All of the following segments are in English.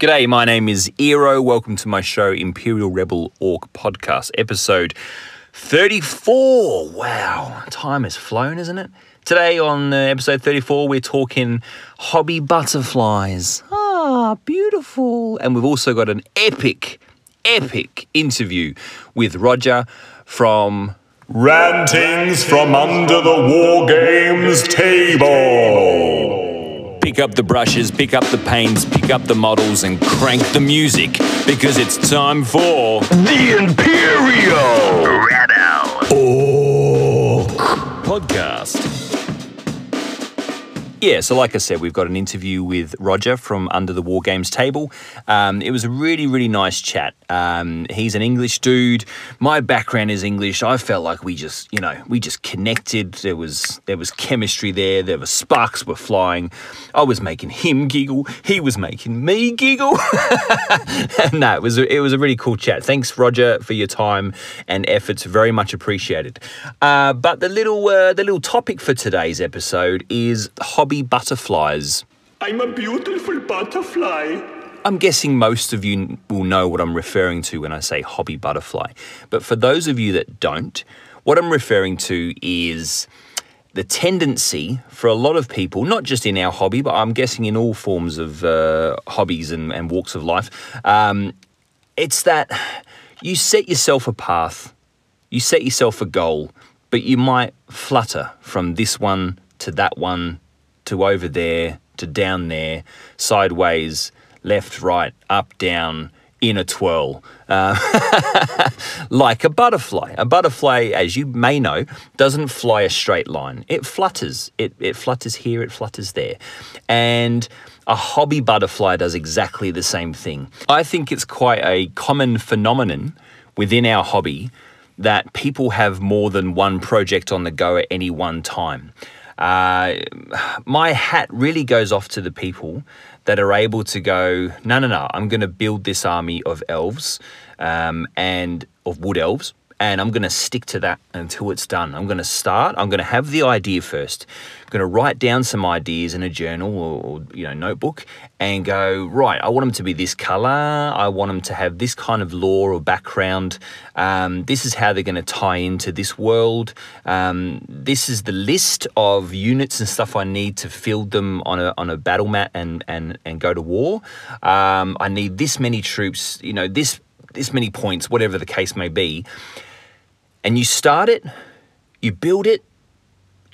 G'day, my name is Eero. Welcome to my show, Imperial Rebel Orc Podcast, episode 34. Wow, time has flown, isn't it? Today on uh, episode 34, we're talking hobby butterflies. Ah, beautiful. And we've also got an epic, epic interview with Roger from Rantings from under the War Games table. Pick up the brushes, pick up the paints, pick up the models, and crank the music because it's time for The Imperial Rebel. podcast. Yeah, so like I said, we've got an interview with Roger from Under the War Games table. Um, it was a really, really nice chat. Um, he's an English dude. My background is English. I felt like we just, you know, we just connected. There was there was chemistry there. There were sparks were flying. I was making him giggle. He was making me giggle. no, it was a, it was a really cool chat. Thanks, Roger, for your time and efforts. Very much appreciated. Uh, but the little uh, the little topic for today's episode is hobby butterflies. I'm a beautiful butterfly. I'm guessing most of you will know what I'm referring to when I say hobby butterfly. But for those of you that don't, what I'm referring to is the tendency for a lot of people, not just in our hobby, but I'm guessing in all forms of uh, hobbies and, and walks of life, um, it's that you set yourself a path, you set yourself a goal, but you might flutter from this one to that one to over there to down there, sideways, left, right, up, down, in a twirl, uh, like a butterfly. A butterfly, as you may know, doesn't fly a straight line. It flutters. It, it flutters here, it flutters there. And a hobby butterfly does exactly the same thing. I think it's quite a common phenomenon within our hobby that people have more than one project on the go at any one time. Uh, my hat really goes off to the people that are able to go, no, no, no, I'm going to build this army of elves um, and of wood elves, and I'm going to stick to that until it's done. I'm going to start. I'm going to have the idea first. I'm going to write down some ideas in a journal or, or you know notebook and go right. I want them to be this color. I want them to have this kind of lore or background. Um, this is how they're going to tie into this world. Um, this is the list of units and stuff I need to field them on a on a battle mat and and and go to war. Um, I need this many troops. You know this this many points, whatever the case may be and you start it, you build it,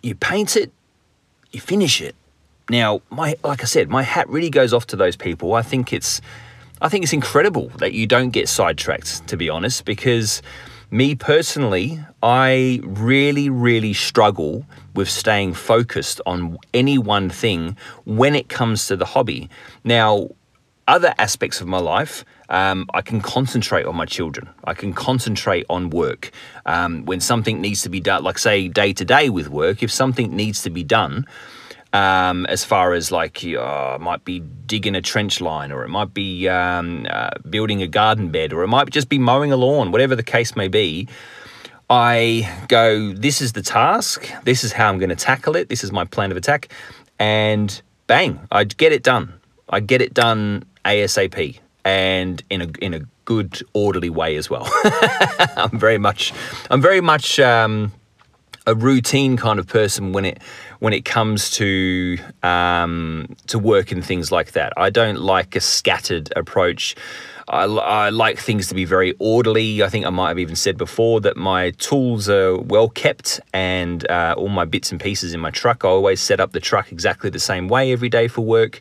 you paint it, you finish it. Now, my like I said, my hat really goes off to those people. I think it's I think it's incredible that you don't get sidetracked, to be honest, because me personally, I really, really struggle with staying focused on any one thing when it comes to the hobby. Now, other aspects of my life, um, I can concentrate on my children. I can concentrate on work. Um, when something needs to be done, like say day to day with work, if something needs to be done, um, as far as like uh, might be digging a trench line, or it might be um, uh, building a garden bed, or it might just be mowing a lawn, whatever the case may be. I go, this is the task, this is how I'm going to tackle it, this is my plan of attack, and bang, I get it done. I get it done ASAP and in a in a good orderly way as well. I'm very much I'm very much um, a routine kind of person when it when it comes to um, to work and things like that. I don't like a scattered approach. I, I, like things to be very orderly. I think I might have even said before that my tools are well kept and uh, all my bits and pieces in my truck. I always set up the truck exactly the same way every day for work.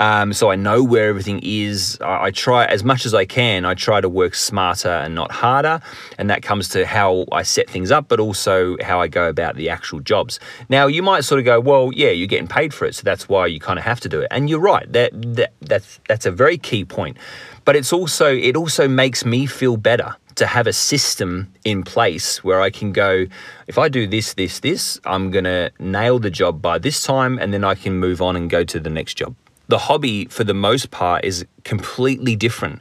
Um, so I know where everything is. I, I, try as much as I can. I try to work smarter and not harder, and that comes to how I set things up, but also how I go about the actual jobs. Now you might sort of go, well, yeah, you're getting paid for it, so that's why you kind of have to do it. And you're right. That that that's that's a very key point. But it's also it also makes me feel better to have a system in place where I can go, if I do this, this, this, I'm going to nail the job by this time, and then I can move on and go to the next job the hobby for the most part is completely different.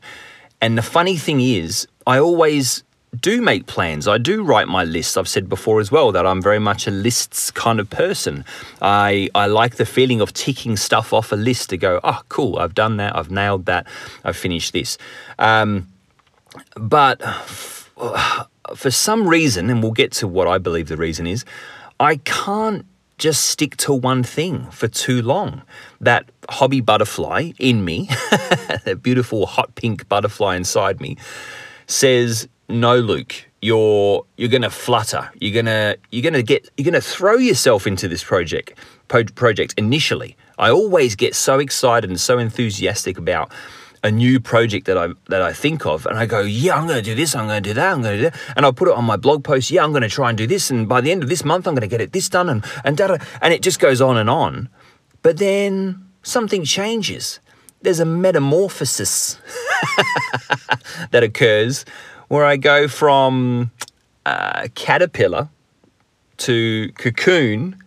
And the funny thing is, I always do make plans. I do write my lists. I've said before as well that I'm very much a lists kind of person. I I like the feeling of ticking stuff off a list to go, oh, cool, I've done that, I've nailed that, I've finished this. Um, but for some reason, and we'll get to what I believe the reason is, I can't just stick to one thing for too long. That hobby butterfly in me, that beautiful hot pink butterfly inside me, says, "No, Luke, you're you're to flutter. You're to you're to get you're to throw yourself into this project project initially. I always get so excited and so enthusiastic about a new project that I that I think of, and I go, yeah, I'm going to do this, I'm going to do that, I'm going to do that, and I'll put it on my blog post. Yeah, I'm going to try and do this, and by the end of this month, I'm going to get it this done, and and da da, and it just goes on and on. But then something changes. There's a metamorphosis that occurs where I go from uh, caterpillar to cocoon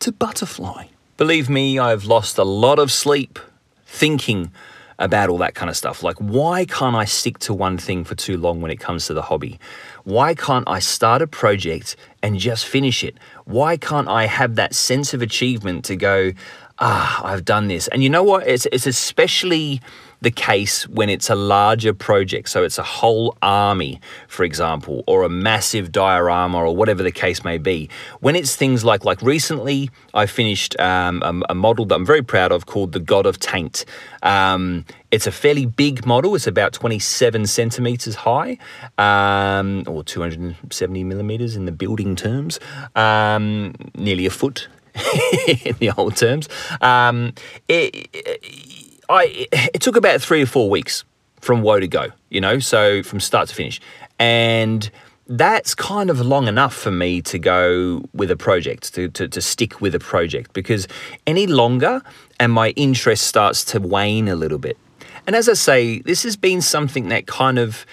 to butterfly. Believe me, I've lost a lot of sleep thinking about all that kind of stuff. Like, why can't I stick to one thing for too long when it comes to the hobby? Why can't I start a project and just finish it? Why can't I have that sense of achievement to go, ah, I've done this? And you know what? It's, it's especially the case when it's a larger project. So it's a whole army, for example, or a massive diorama or whatever the case may be. When it's things like, like recently, I finished um, a, a, model that I'm very proud of called the God of Taint. Um, it's a fairly big model. It's about 27 centimeters high, um, or 270 millimeters in the building terms, um, nearly a foot in the old terms. Um, it, it, I it took about three or four weeks from woe to go, you know, so from start to finish. And that's kind of long enough for me to go with a project, to, to, to stick with a project, because any longer and my interest starts to wane a little bit. And as I say, this has been something that kind of,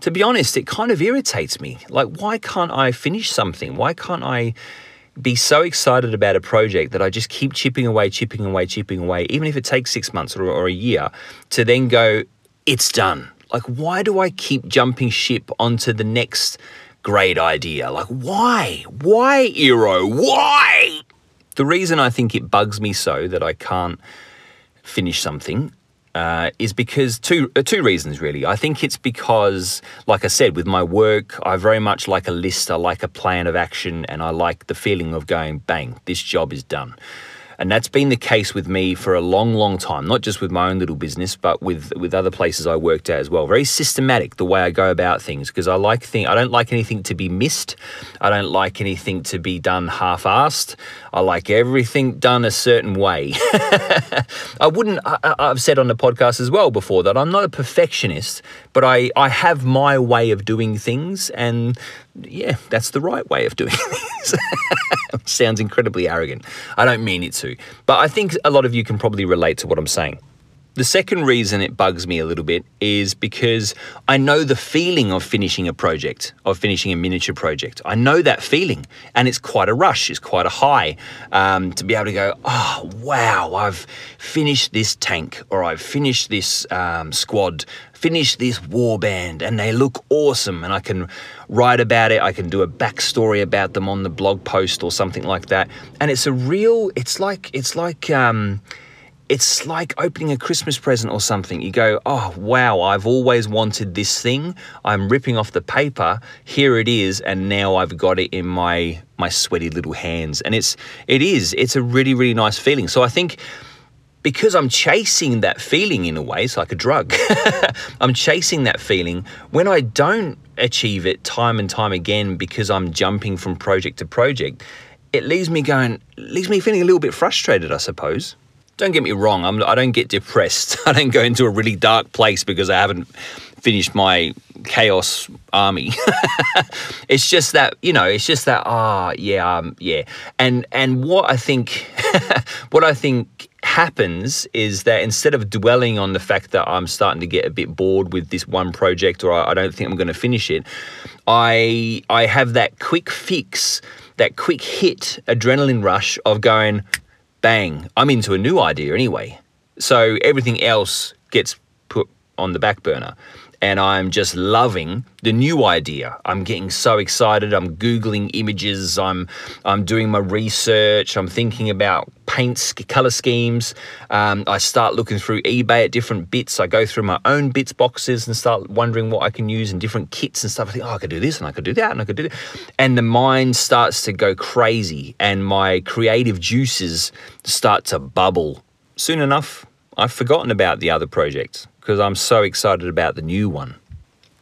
to be honest, it kind of irritates me. Like, why can't I finish something? Why can't I be so excited about a project that I just keep chipping away, chipping away, chipping away, even if it takes six months or, or a year, to then go, it's done. Like, why do I keep jumping ship onto the next great idea? Like, why? Why, Eero? Why? The reason I think it bugs me so that I can't finish something uh, is because two uh, two reasons really. I think it's because, like I said, with my work, I very much like a list. I like a plan of action, and I like the feeling of going, bang, this job is done. And that's been the case with me for a long, long time, not just with my own little business, but with, with other places I worked at as well. Very systematic the way I go about things because I like thing I don't like anything to be missed. I don't like anything to be done half-assed. I like everything done a certain way. I wouldn't I, I've said on the podcast as well before that I'm not a perfectionist, but I, I have my way of doing things and yeah, that's the right way of doing things. Sounds incredibly arrogant. I don't mean it to, but I think a lot of you can probably relate to what I'm saying. The second reason it bugs me a little bit is because I know the feeling of finishing a project, of finishing a miniature project. I know that feeling, and it's quite a rush, it's quite a high um, to be able to go, oh, wow, I've finished this tank, or I've finished this um, squad, finished this war band and they look awesome, and I can write about it, I can do a backstory about them on the blog post or something like that. And it's a real, it's like, it's like, um, it's like opening a Christmas present or something. You go, oh, wow, I've always wanted this thing. I'm ripping off the paper. Here it is. And now I've got it in my, my sweaty little hands. And it's, it is, it's a really, really nice feeling. So I think because I'm chasing that feeling in a way, it's like a drug. I'm chasing that feeling. When I don't achieve it time and time again because I'm jumping from project to project, it leaves me going, leaves me feeling a little bit frustrated, I suppose. Don't get me wrong, I'm, I do not get depressed. I don't go into a really dark place because I haven't finished my chaos army. it's just that you know, it's just that ah, oh, yeah, um, yeah. And and what I think, what I think happens is that instead of dwelling on the fact that I'm starting to get a bit bored with this one project or I, don't think I'm going to finish it, I I have that quick fix, that quick hit adrenaline rush of going bang, I'm into a new idea anyway. So everything else gets put on the back burner and I'm just loving the new idea. I'm getting so excited. I'm googling images. I'm I'm doing my research. I'm thinking about paints, color schemes. Um, I start looking through eBay at different bits. I go through my own bits boxes and start wondering what I can use in different kits and stuff. I think, oh, I could do this and I could do that and I could do that. And the mind starts to go crazy, and my creative juices start to bubble. Soon enough, I've forgotten about the other projects because I'm so excited about the new one.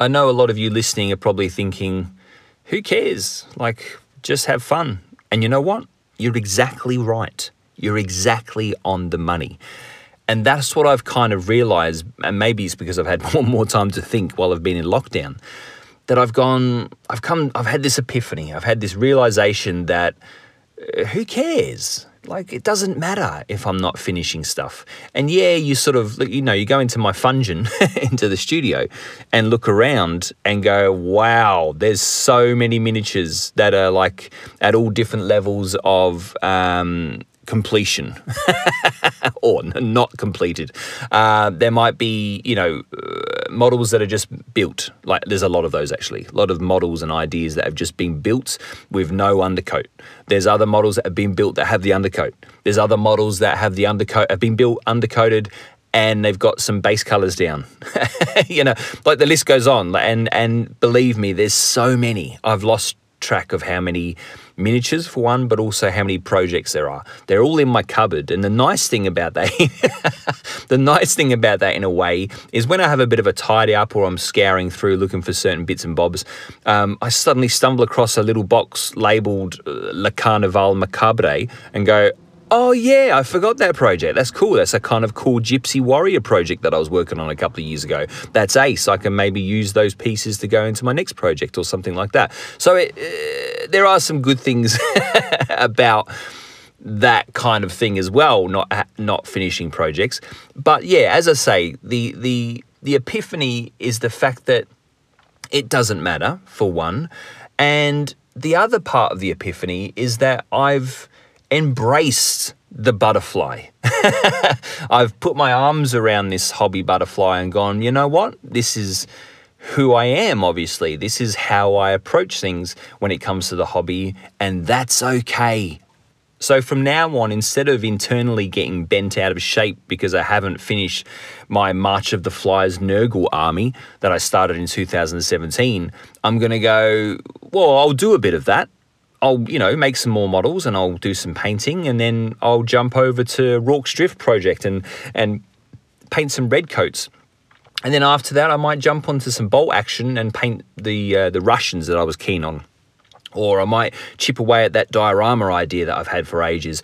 I know a lot of you listening are probably thinking, who cares? Like, just have fun. And you know what? You're exactly right. You're exactly on the money. And that's what I've kind of realized, and maybe it's because I've had more more time to think while I've been in lockdown, that I've gone, I've come, I've had this epiphany. I've had this realization that uh, who cares? Like, it doesn't matter if I'm not finishing stuff. And yeah, you sort of, you know, you go into my Fungin, into the studio, and look around and go, wow, there's so many miniatures that are like at all different levels of um, completion or not completed. Uh, there might be, you know, uh, models that are just built. Like there's a lot of those actually. A lot of models and ideas that have just been built with no undercoat. There's other models that have been built that have the undercoat. There's other models that have the undercoat have been built undercoated and they've got some base colors down. you know, like the list goes on. And and believe me, there's so many. I've lost track of how many miniatures for one, but also how many projects there are. They're all in my cupboard. And the nice thing about that, the nice thing about that in a way is when I have a bit of a tidy up or I'm scouring through looking for certain bits and bobs, um, I suddenly stumble across a little box labeled uh, Le Carnaval Macabre and go, Oh yeah, I forgot that project. That's cool. That's a kind of cool Gypsy Warrior project that I was working on a couple of years ago. That's ace. I can maybe use those pieces to go into my next project or something like that. So it, uh, there are some good things about that kind of thing as well. Not not finishing projects, but yeah, as I say, the the the epiphany is the fact that it doesn't matter for one, and the other part of the epiphany is that I've embraced the butterfly. I've put my arms around this hobby butterfly and gone, you know what? This is who I am, obviously. This is how I approach things when it comes to the hobby, and that's okay. So from now on, instead of internally getting bent out of shape because I haven't finished my March of the Flies Nurgle army that I started in 2017, I'm going to go, well, I'll do a bit of that I'll, you know, make some more models and I'll do some painting and then I'll jump over to Rorke's Drift project and and paint some red coats. And then after that, I might jump onto some bolt action and paint the uh, the Russians that I was keen on. Or I might chip away at that diorama idea that I've had for ages.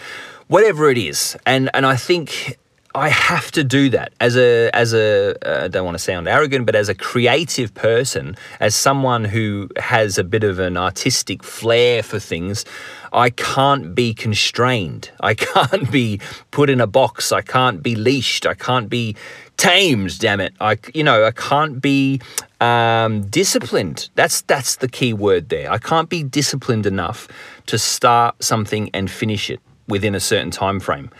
Whatever it is. And and I think I have to do that as a as a uh, I don't want to sound arrogant, but as a creative person, as someone who has a bit of an artistic flair for things, I can't be constrained. I can't be put in a box. I can't be leashed. I can't be tamed. Damn it! I you know I can't be um, disciplined. That's that's the key word there. I can't be disciplined enough to start something and finish it within a certain time frame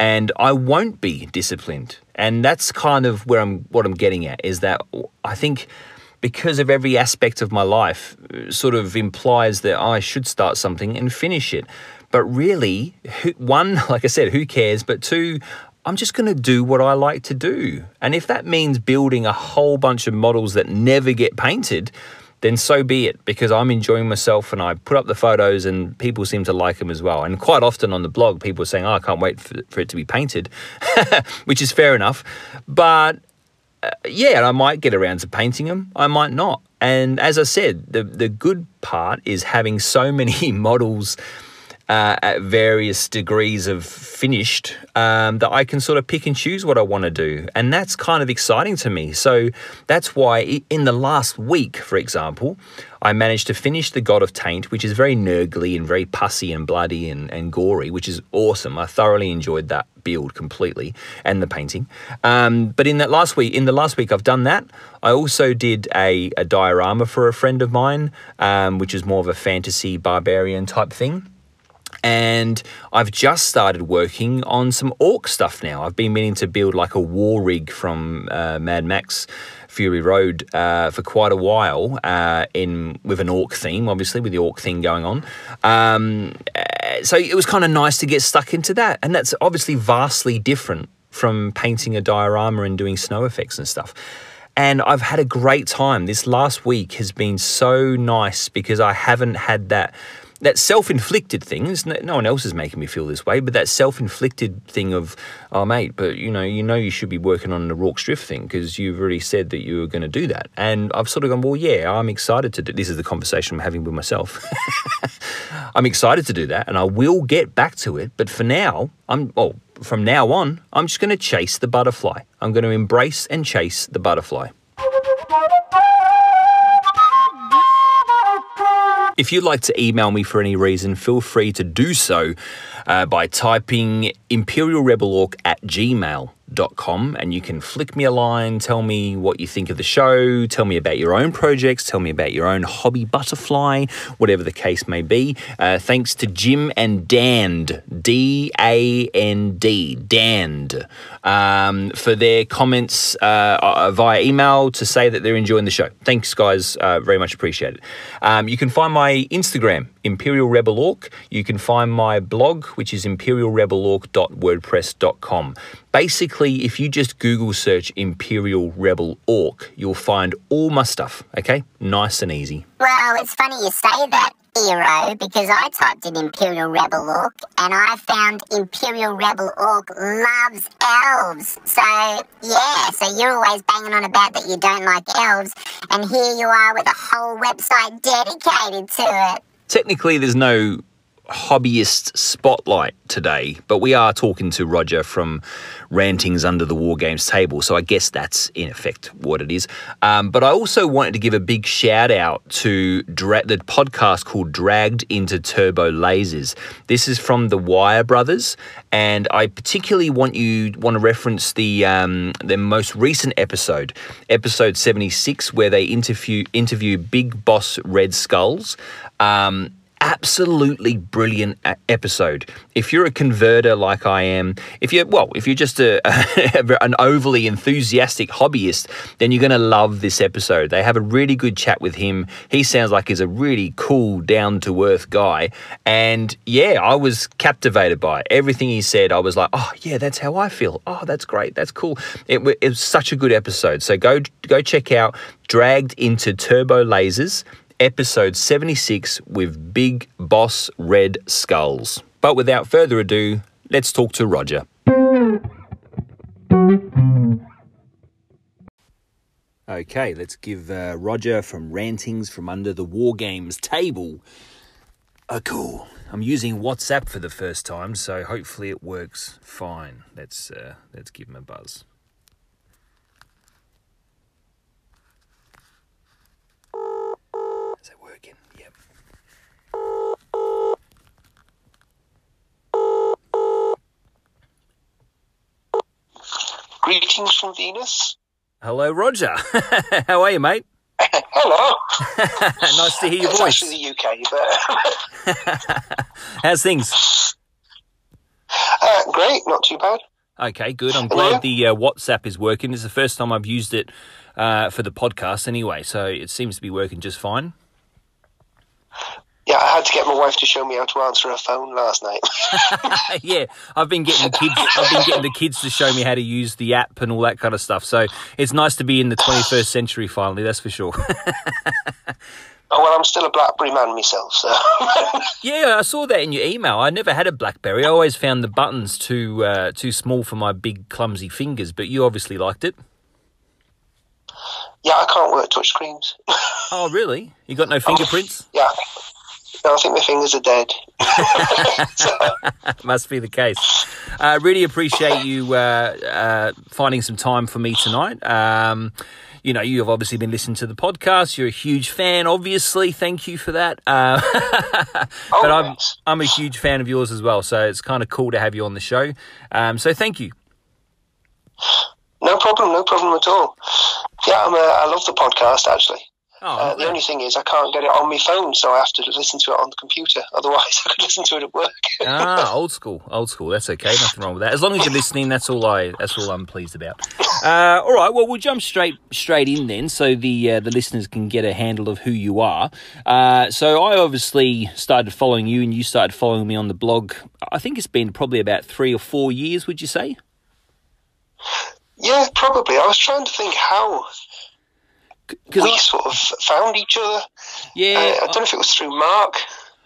and I won't be disciplined. And that's kind of where I'm what I'm getting at is that I think because of every aspect of my life uh, sort of implies that I should start something and finish it. But really, one, like I said, who cares? But two, I'm just going to do what I like to do. And if that means building a whole bunch of models that never get painted, then so be it because I'm enjoying myself and I put up the photos and people seem to like them as well. And quite often on the blog, people are saying, oh, I can't wait for, for it to be painted, which is fair enough. But uh, yeah, I might get around to painting them, I might not. And as I said, the, the good part is having so many models uh, at various degrees of finished um, that I can sort of pick and choose what I want to do. And that's kind of exciting to me. So that's why in the last week, for example, I managed to finish The God of Taint, which is very nurgly and very pussy and bloody and, and gory, which is awesome. I thoroughly enjoyed that build completely and the painting. Um, but in that last week, in the last week, I've done that. I also did a, a diorama for a friend of mine, um, which is more of a fantasy barbarian type thing and I've just started working on some orc stuff now. I've been meaning to build like a war rig from uh, Mad Max Fury Road uh, for quite a while uh, in with an orc theme, obviously with the orc thing going on. Um, uh, so it was kind of nice to get stuck into that, and that's obviously vastly different from painting a diorama and doing snow effects and stuff. And I've had a great time. This last week has been so nice because I haven't had that that self-inflicted thing. Is no one else is making me feel this way, but that self-inflicted thing of, oh mate, but you know, you know, you should be working on the Rorke's Drift thing because you've already said that you were going to do that. And I've sort of gone, well, yeah, I'm excited to do. This is the conversation I'm having with myself. I'm excited to do that, and I will get back to it. But for now, I'm well. From now on, I'm just going to chase the butterfly. I'm going to embrace and chase the butterfly. If you'd like to email me for any reason, feel free to do so uh, by typing imperialrebelorc at gmail com and you can flick me a line, tell me what you think of the show, tell me about your own projects, tell me about your own hobby butterfly, whatever the case may be. Uh, thanks to Jim and Dand, D A N D, Dand, um, for their comments uh, uh, via email to say that they're enjoying the show. Thanks, guys. Uh, very much appreciated. Um, you can find my Instagram, Imperial Rebel Orc. You can find my blog, which is imperialrebelorc.wordpress.com. Basically, if you just Google search Imperial Rebel Orc, you'll find all my stuff, okay? Nice and easy. Well, it's funny you say that, Eero, because I typed in Imperial Rebel Orc and I found Imperial Rebel Orc loves elves. So, yeah, so you're always banging on about that you don't like elves, and here you are with a whole website dedicated to it. Technically, there's no hobbyist spotlight today, but we are talking to Roger from Rantings Under the War Games table, so I guess that's in effect what it is. Um, but I also wanted to give a big shout out to dra- the podcast called Dragged into Turbo Lasers. This is from the Wire Brothers, and I particularly want you want to reference the um, most recent episode, episode seventy six, where they interview interview Big Boss Red Skulls. Um, absolutely brilliant uh, episode. If you're a converter like I am, if you're well, if you're just a, an overly enthusiastic hobbyist, then you're going to love this episode. They have a really good chat with him. He sounds like he's a really cool, down to earth guy, and yeah, I was captivated by it. everything he said. I was like, oh yeah, that's how I feel. Oh, that's great. That's cool. It, it was such a good episode. So go go check out Dragged into Turbo Lasers episode 76 with Big Boss Red Skulls. But without further ado, let's talk to Roger. Okay, let's give uh, Roger from Rantings from Under the War Games table a call. I'm using WhatsApp for the first time, so hopefully it works fine. Let's uh, let's give him a buzz. Greetings from Venus. Hello, Roger. How are you, mate? Hello. nice to hear your it's voice. Actually, the UK, but how's things? Uh, great, not too bad. Okay, good. I'm glad the uh, WhatsApp is working. It's the first time I've used it uh, for the podcast, anyway, so it seems to be working just fine. Yeah, I had to get my wife to show me how to answer a phone last night. yeah, I've been getting the kids. I've been getting the kids to show me how to use the app and all that kind of stuff. So it's nice to be in the 21st century finally. That's for sure. Oh, well, I'm still a BlackBerry man myself, so. yeah, I saw that in your email. I never had a BlackBerry. I always found the buttons too uh, too small for my big clumsy fingers. But you obviously liked it. Yeah, I can't work touch screens. oh, really? You got no fingerprints? yeah. No, I think my fingers are dead. Must be the case. I uh, really appreciate you uh, uh, finding some time for me tonight. Um, you know, you have obviously been listening to the podcast. You're a huge fan, obviously. Thank you for that. Uh, oh, but I'm I'm a huge fan of yours as well. So it's kind of cool to have you on the show. Um, so thank you. No problem. No problem at all. Yeah, I'm a, I love the podcast actually. Oh, Uh, the only thing is, I can't get it on my phone, so I have to listen to it on the computer. Otherwise, I could listen to it at work. ah, old school, old school. That's okay. Nothing wrong with that. As long as you're listening, that's all I. That's all I'm pleased about. Uh, all right. Well, we'll jump straight straight in then, so the uh, the listeners can get a handle of who you are. Uh, so I obviously started following you, and you started following me on the blog. I think it's been probably about three or four years. Would you say? yeah, probably. I was trying to think how Because we sort of found each other. yeah, Uh, I don't know if it was through Mark.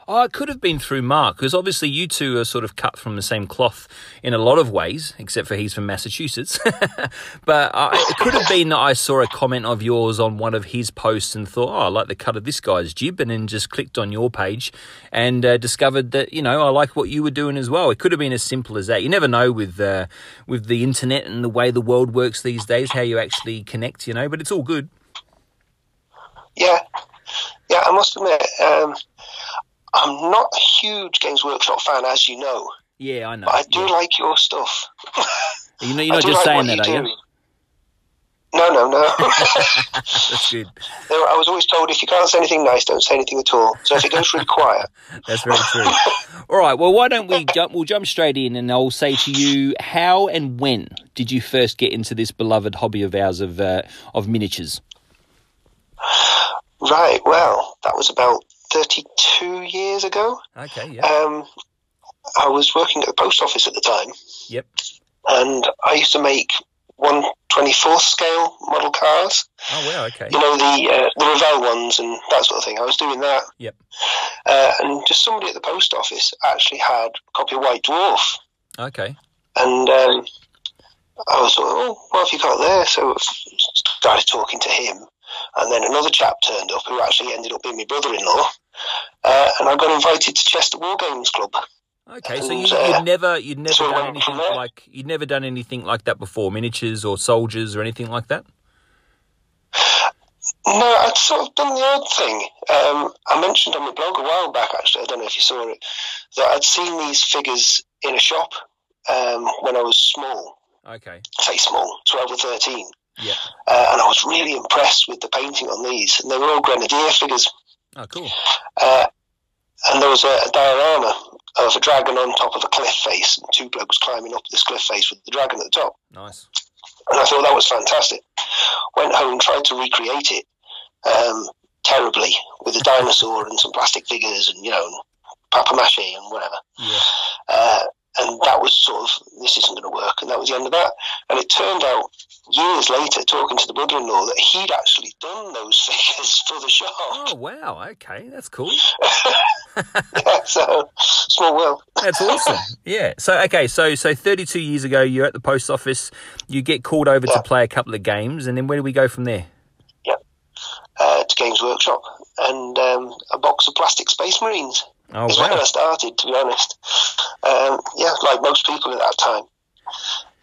Oh, it could have been through Mark, because obviously you two are sort of cut from the same cloth in a lot of ways, except for he's from Massachusetts. but it could have been that I saw a comment of yours on one of his posts and thought, oh, I like the cut of this guy's jib, and then just clicked on your page and uh, discovered that, you know, I like what you were doing as well. It could have been as simple as that. You never know with, uh, with the internet and the way the world works these days, how you actually connect, you know, but it's all good. Yeah, yeah. I must admit, um, I'm not a huge Games Workshop fan, as you know, Yeah, I know. but I do Yeah. like your stuff. You know, you're not just like saying that, you are do. you? No, no, no. That's good. I was always told if you can't say anything nice, don't say anything at all. So if it goes really quiet, That's very true. All right. Well, why don't we jump? We'll jump straight in, and I'll say to you, how and when did you first get into this beloved hobby of ours of uh, of miniatures? Right? Well, that was about 32 years ago. Okay. Yeah. Um, I was working at the post office at the time, Yep. and I used to make one twenty fourth scale model cars. Oh wow. Okay. You know the uh, the Revell ones and that sort of thing. I was doing that, Yep. uh, and just somebody at the post office actually had a copy of White Dwarf, Okay. and um, I was sort of, oh, what have you got there? So I started talking to him, and then another chap turned up who actually ended up being my brother-in-law, uh, and I got invited to Chester War Games Club. Okay. So you, And, uh, you'd never you'd never so done anything like you'd never done anything like that before, miniatures or soldiers or anything like that. No, I'd sort of done the odd thing. Um, I mentioned on my blog a while back, actually, I don't know if you saw it, that I'd seen these figures in a shop um, when I was small, Okay. say small, 12 or 13. Yep. Uh, and I was really impressed with the painting on these. And they were all Grenadier figures. Oh, cool. Uh, and there was a, a diorama of a dragon on top of a cliff face, and two blokes climbing up this cliff face with the dragon at the top. Nice. And I thought that was fantastic. Went home and tried to recreate it um, terribly with a dinosaur and some plastic figures and, you know, and papier mache and whatever. Yeah. Uh, and that was sort of, this isn't going to work. And that was the end of that. And it turned out years later, talking to the brother in law, that he'd actually done those figures for the shop. Oh wow. Okay. That's cool. Yeah, so, small world. That's awesome. Yeah. So okay. So so 32 years ago, you're at the post office. You get called over to play a couple of games, and then where do we go from there? Uh, to Games Workshop and um, a box of plastic Space Marines. Oh where wow. I started, to be honest. Um, yeah, like most people at that time.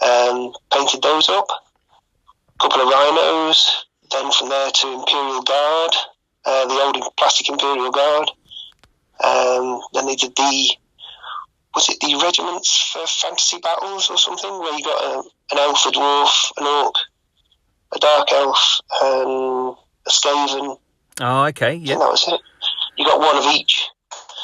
Um, painted those up. A couple of rhinos. Then from there to Imperial Guard, uh, the old plastic Imperial Guard. Um, then they did the, was it the regiments for fantasy battles or something, where you got a, an elf, a dwarf, an orc, a dark elf, and a skaven. Oh okay. Yeah. that was it. You got one of each.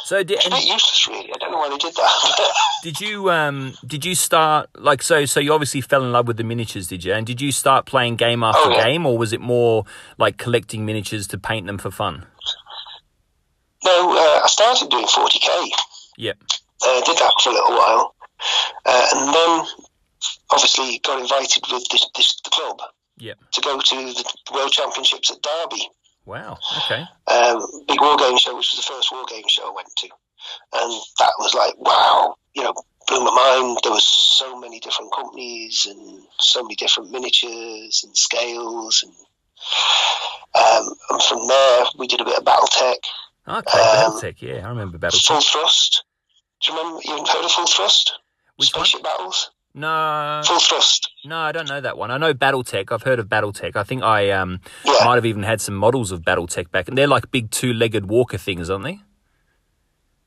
So did It's a bit useless, really. I don't know why they did that. did you um did you start like so so you obviously fell in love with the miniatures, did you? And did you start playing game after Oh, yeah. game, or was it more like collecting miniatures to paint them for fun? no, uh, I started doing 40k. Yep. Uh, did that for a little while, uh, and then obviously got invited with this, this the club Yep. to go to the World Championships at Derby. Wow. Okay. Um, big war game show, which was the first war game show I went to, and that was like wow, you know, blew my mind. There was so many different companies and so many different miniatures and scales, and um, and from there we did a bit of BattleTech. Okay. Um, BattleTech. Yeah, I remember BattleTech. Full Thrust. Do you remember? You heard of Full Thrust? Which one? Spaceship battles. No. Full Thrust. No, I don't know that one. I know BattleTech. I've heard of BattleTech. I think I um Yeah. might have even had some models of BattleTech back, and they're like big two-legged walker things, aren't they?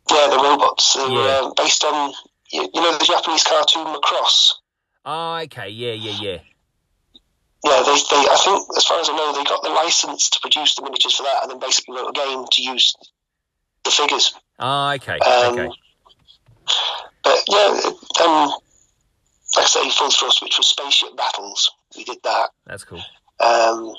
Yeah, the robots. Were Yeah. um, based on you, you know the Japanese cartoon Macross. Oh, okay. Yeah, yeah, yeah. yeah, they, they, I think, as far as I know, they got the license to produce the miniatures for that, and then basically wrote a game to use the figures. Ah, okay, Um, okay. But yeah, um, like I say, Full Thrust, which was spaceship battles, we did that, That's cool. um,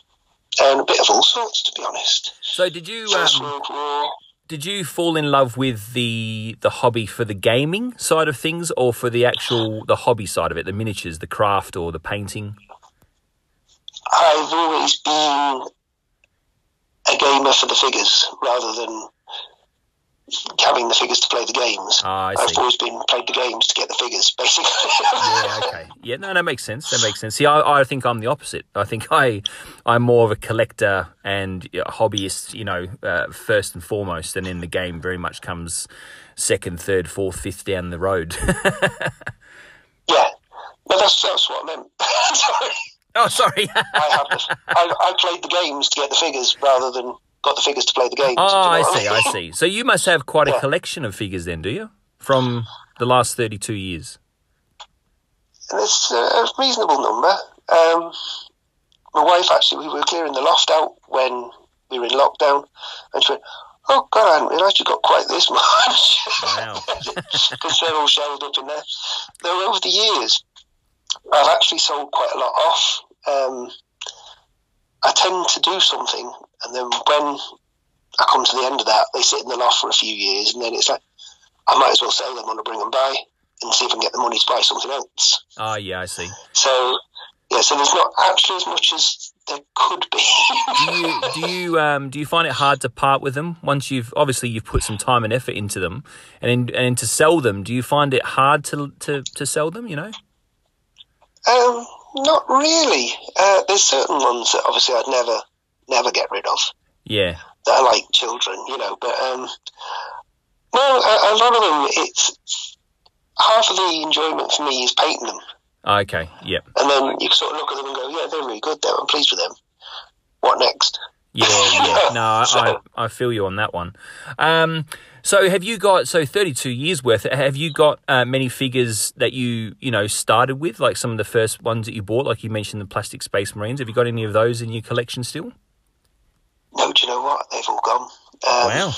and a bit of all sorts, to be honest. So did you First um, World War. did you fall in love with the the hobby for the gaming side of things, or for the actual the hobby side of it, the miniatures, the craft, or the painting? I've always been a gamer for the figures rather than having the figures to play the games. Ah, I I've always been played the games to get the figures, basically. Yeah, okay. Yeah, no, that makes sense. That makes sense. See, I, I think I'm the opposite. I think I, I'm more of a collector and hobbyist, you know, uh, first and foremost, and then the game very much comes second, third, fourth, fifth down the road. yeah, no, that's that's what I meant. Sorry. oh, sorry. I, have I, I played the games to get the figures rather than got the figures to play the game. oh, know I see. I mean? see. So you must have quite a Yeah. collection of figures then, do you? From the last 32 years. And it's a reasonable number. Um, my wife actually, we were clearing the loft out when we were in lockdown, and she went, "Oh God, I hadn't realised you got quite this much." Wow. because they're all shelved up in there. Though over the years, I've actually sold quite a lot off. Um, I tend to do something, and then when I come to the end of that, they sit in the loft for a few years, and then it's like I might as well sell them I bring them by and see if I can get the money to buy something else. Ah, yeah, I see. So yeah, so there's not actually as much as there could be. Do you do you um do you find it hard to part with them once you've obviously you've put some time and effort into them, and in, and to sell them? Do you find it hard to to to sell them? You know. Um, not really. Uh, there's certain ones that obviously I'd never, never get rid of Yeah. that are like children, you know. But um, no, a, a lot of them, it's half of the enjoyment for me is painting them, Ah, Okay. Yep. and then you sort of look at them and go, yeah, they're really good. Though I'm pleased with them. What next? Yeah. Yeah. No, I, I I feel you on that one. Um. So have you got so thirty two years worth? Have you got uh, many figures that you you know started with, like some of the first ones that you bought, like you mentioned the plastic Space Marines? Have you got any of those in your collection still? No, do you know what? They've all gone. Um, Wow.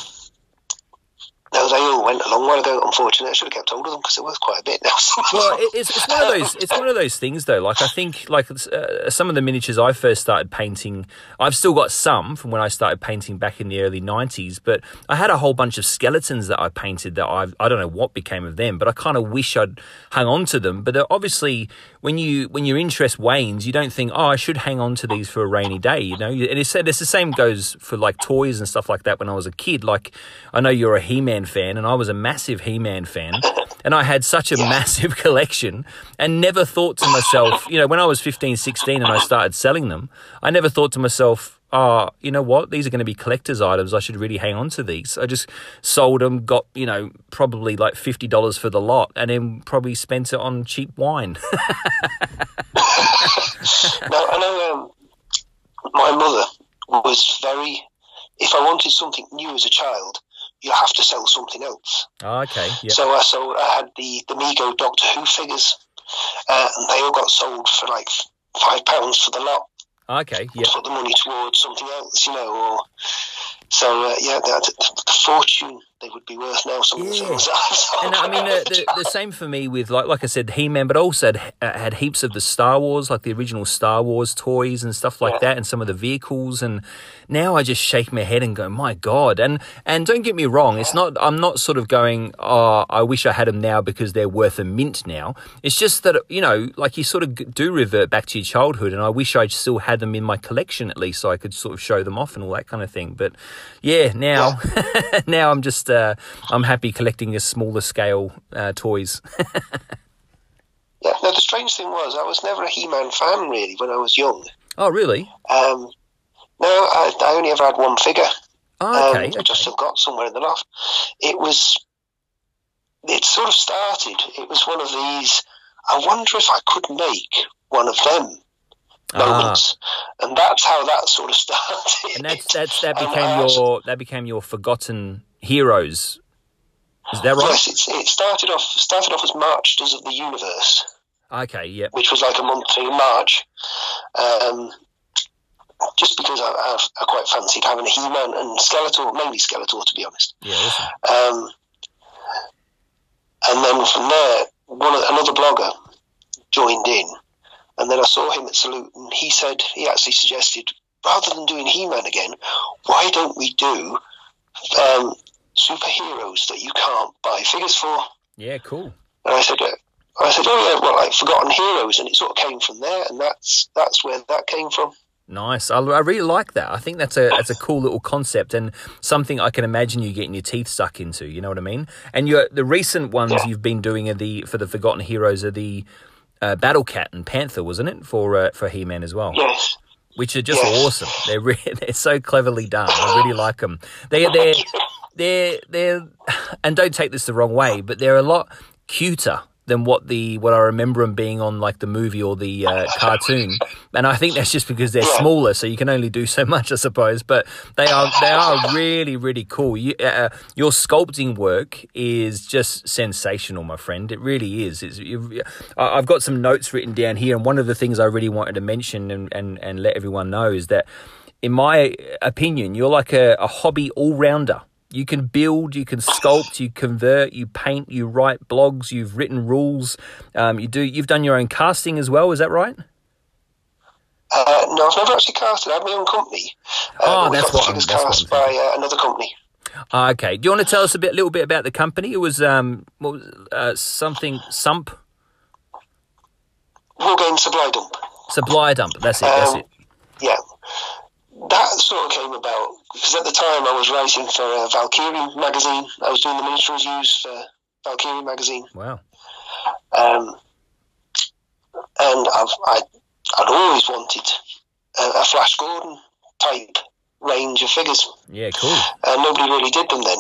No, they all went a long while ago. Unfortunately, I should have kept hold of them because they're worth quite a bit now. Well, it's, it's one of those. It's one of those things, though. Like I think, like uh, some of the miniatures I first started painting, I've still got some from when I started painting back in the early '90s. But I had a whole bunch of skeletons that I painted that I I don't know what became of them. But I kind of wish I'd hung on to them. But they're obviously, when you when your interest wanes, you don't think, oh, I should hang on to these for a rainy day. You know, and it's it's the same goes for like toys and stuff like that. When I was a kid, like I know you're a He-Man fan, and I was a massive He-Man fan and I had such a massive collection and never thought to myself, you know, when I was 15, 16 and I started selling them, I never thought to myself, oh, you know what, these are going to be collector's items. I should really hang on to these. I just sold them, got, you know, probably like $50 for the lot and then probably spent it on cheap wine. No, I know um, my mother was very. If I wanted something new as a child, you have to sell something else. oh, okay. Yeah. So I sold. I had the the Mego Doctor Who figures, uh, and they all got sold for like five pounds for the lot. Okay. Yeah. Put the money towards something else, you know. Or so uh, yeah, the, the fortune they would be worth now. Some of the Yeah. things that I've sold And I mean, the, the, the same for me with like like I said, He Man, but also had, uh, had heaps of the Star Wars, like the original Star Wars toys and stuff like Yeah. that, and some of the vehicles. And now I just shake my head and go, my God! And and don't get me wrong, it's not. I'm not sort of going, oh, I wish I had them now because they're worth a mint now. It's just that you know, like you sort of do revert back to your childhood, and I wish I still had them in my collection at least, so I could sort of show them off and all that kind of thing. But yeah, now now I'm just uh, I'm happy collecting a smaller scale uh, toys. Yeah. now, the strange thing was I was never a He-Man fan really when I was young. oh, really? Um, no, I, I only ever had one figure. Oh, okay. um, which I've okay. got somewhere in the loft. It was, it sort of started. It was one of these. I wonder if I could make one of them Ah, moments, and that's how that sort of started. and that's that's that became I your that became your forgotten heroes. Is that right? Yes, it's, it started off started off as Marchers of the Universe, Okay, yep. which was like a month in March. Um, just because I, I've, I quite fancied having a He-Man and Skeletor, mainly Skeletor to be honest. Yeah. Um, and then from there, one another blogger joined in, and then I saw him at Salute, and he said he actually suggested rather than doing He-Man again, why don't we do um, superheroes that you can't buy figures for? Yeah, cool. And I said, uh, I said, oh yeah, well, like Forgotten Heroes, and it sort of came from there, and that's that's where that came from. Nice. I, I really like that. I think that's a that's a cool little concept and something I can imagine you getting your teeth stuck into. You know what I mean? And your the recent ones Yeah. you've been doing are the for the Forgotten Heroes are the uh, Battle Cat and Panther, wasn't it? For uh, for He Man as well, Yes. which are just Yes. awesome. They're re- they're so cleverly done. I really like them. They they're they're they're and don't take this the wrong way, but they're a lot cuter than what the what I remember them being on like the movie or the uh, cartoon. And I think that's just because they're smaller, so you can only do so much, I suppose. But they are they are really really cool. You, uh, your sculpting work is just sensational, my friend. It really is. It's, I've got some notes written down here, and one of the things I really wanted to mention and and, and let everyone know is that in my opinion, you're like a, a hobby all rounder. You can build, you can sculpt, you convert, you paint, you write blogs, you've written rules. Um, you do. You've done your own casting as well. Is that right? Uh, no, I've never actually casted. I have my own company. Uh, Oh, that's what that's what cast I'm by uh, another company. Ah, okay. Do you want to tell us a bit, little bit about the company? It was um, what was uh, something Sump War Game Supply Dump. Supply Dump. That's it. That's Um, it. Yeah. That sort of came about because at the time I was writing for uh, Valkyrie magazine. I was doing the miniature reviews for Valkyrie magazine. Wow. Um, and I've, I, I'd always wanted a, a Flash Gordon type range of figures. Yeah. Cool. Uh, nobody really did them then.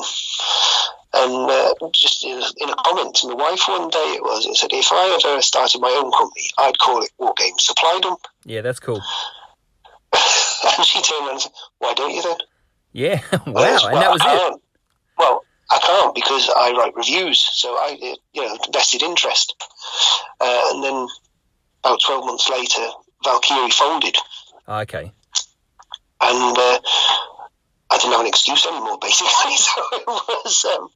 And uh, just in a, in a comment to my wife one day, it was, it said, if I ever started my own company, I'd call it War Game Supply Dump. Yeah, that's cool. and she turned around and said, why don't you then? Yeah. Wow. And "Well, that was I it. can't." Well, I can't because I write reviews, so I, you know, vested interest. Uh, and then about 12 months later, Valkyrie folded. Okay. and uh, I didn't have an excuse anymore, basically. So it was um,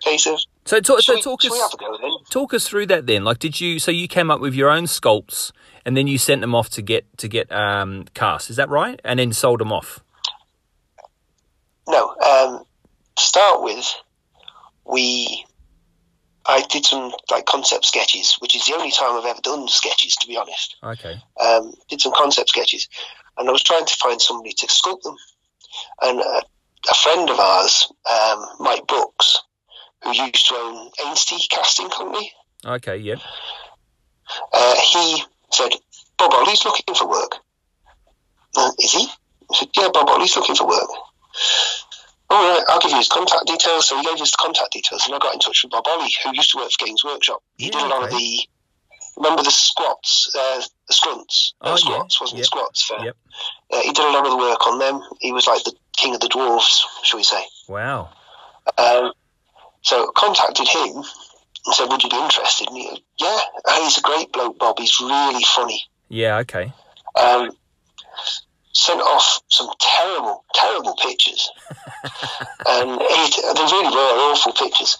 a case of So, talk, so talk we, have us a go then? talk us through that then. Like, did you? So you came up with your own sculpts, and then you sent them off to get to get um, cast. Is that right? And then sold them off. No. Um, to start with, we I did some like concept sketches, which is the only time I've ever done sketches, to be honest. Okay. Um, did some concept sketches, and I was trying to find somebody to sculpt them. And uh, a friend of ours, um, Mike Brooks, who used to own Ainsty Casting Company, Okay. Yeah. uh, he said, Bob Olley's looking for work. Uh, is he? I said, yeah, Bob Olley's looking for work. All right, I'll give you his contact details. So he gave us the contact details, and I got in touch with Bob Olley, who used to work for Games Workshop. He Yeah, did a lot of the, remember the squats, uh, the squunts? Oh, No, yeah, squats, wasn't yep, it? Squats. For, yep. uh, he did a lot of the work on them. He was like the king of the dwarves, shall we say. Wow. Um, so contacted him and said, would you be interested? And he goes, yeah, he's a great bloke, Bob. He's really funny. Yeah. Okay. um, sent off some terrible, terrible pictures. and he, they really were awful pictures.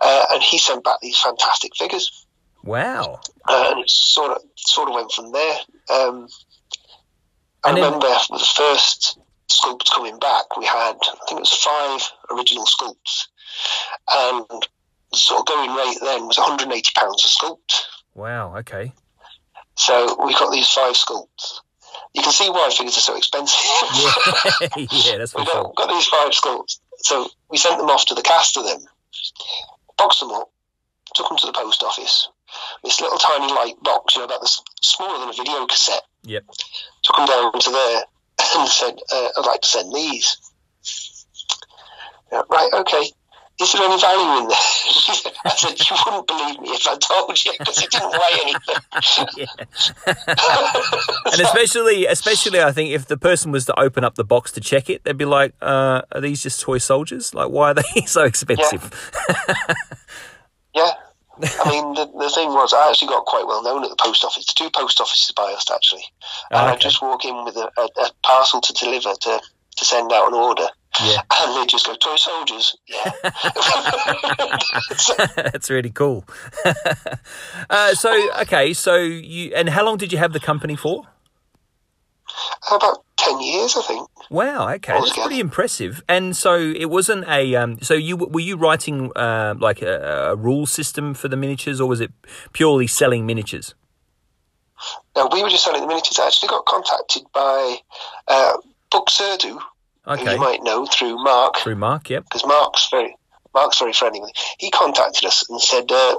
Uh, and he sent back these fantastic figures. Wow. Uh, and it sort of sort of went from there. Um, I And remember the first sculpts coming back, we had, I think it was five original sculpts. And the sort of going rate then was £180 a sculpt. Wow. Okay. So we got these five sculpts. You can see why things are so expensive. Yeah. yeah. That's for we got, got these five skulls. So we sent them off to the cast of them, boxed them up, took them to the post office. This little tiny light box, you know, about this smaller than a video cassette. Yep. Took them down to there and said, uh, "I'd like to send these." Yeah, right, okay. Is there any value in there? I said, "You wouldn't believe me if I told you because it didn't weigh anything." And especially, especially, I think if the person was to open up the box to check it, they'd be like, uh, "Are these just toy soldiers? Like, why are they so expensive?" Yeah, I mean, the, the thing was, I actually got quite well known at the post office. Two post offices by us, actually. And Ah, I'd just walk in with a, a, a parcel to deliver to, to send out an order. Yeah. And they'd just go, toy soldiers. Yeah. That's really cool. uh, so okay, so you and how long did you have the company for? About 10 years, I think. Wow, okay, that's pretty impressive. And so it wasn't a. Um, so you were you writing uh, like a, a rule system for the miniatures, or was it purely selling miniatures? Now, we were just selling the miniatures. I actually got contacted by uh, Buck Surdu, Okay, you might know through Mark, through Mark. Yep. because Mark's very Mark's very friendly with. He contacted us and said, uh,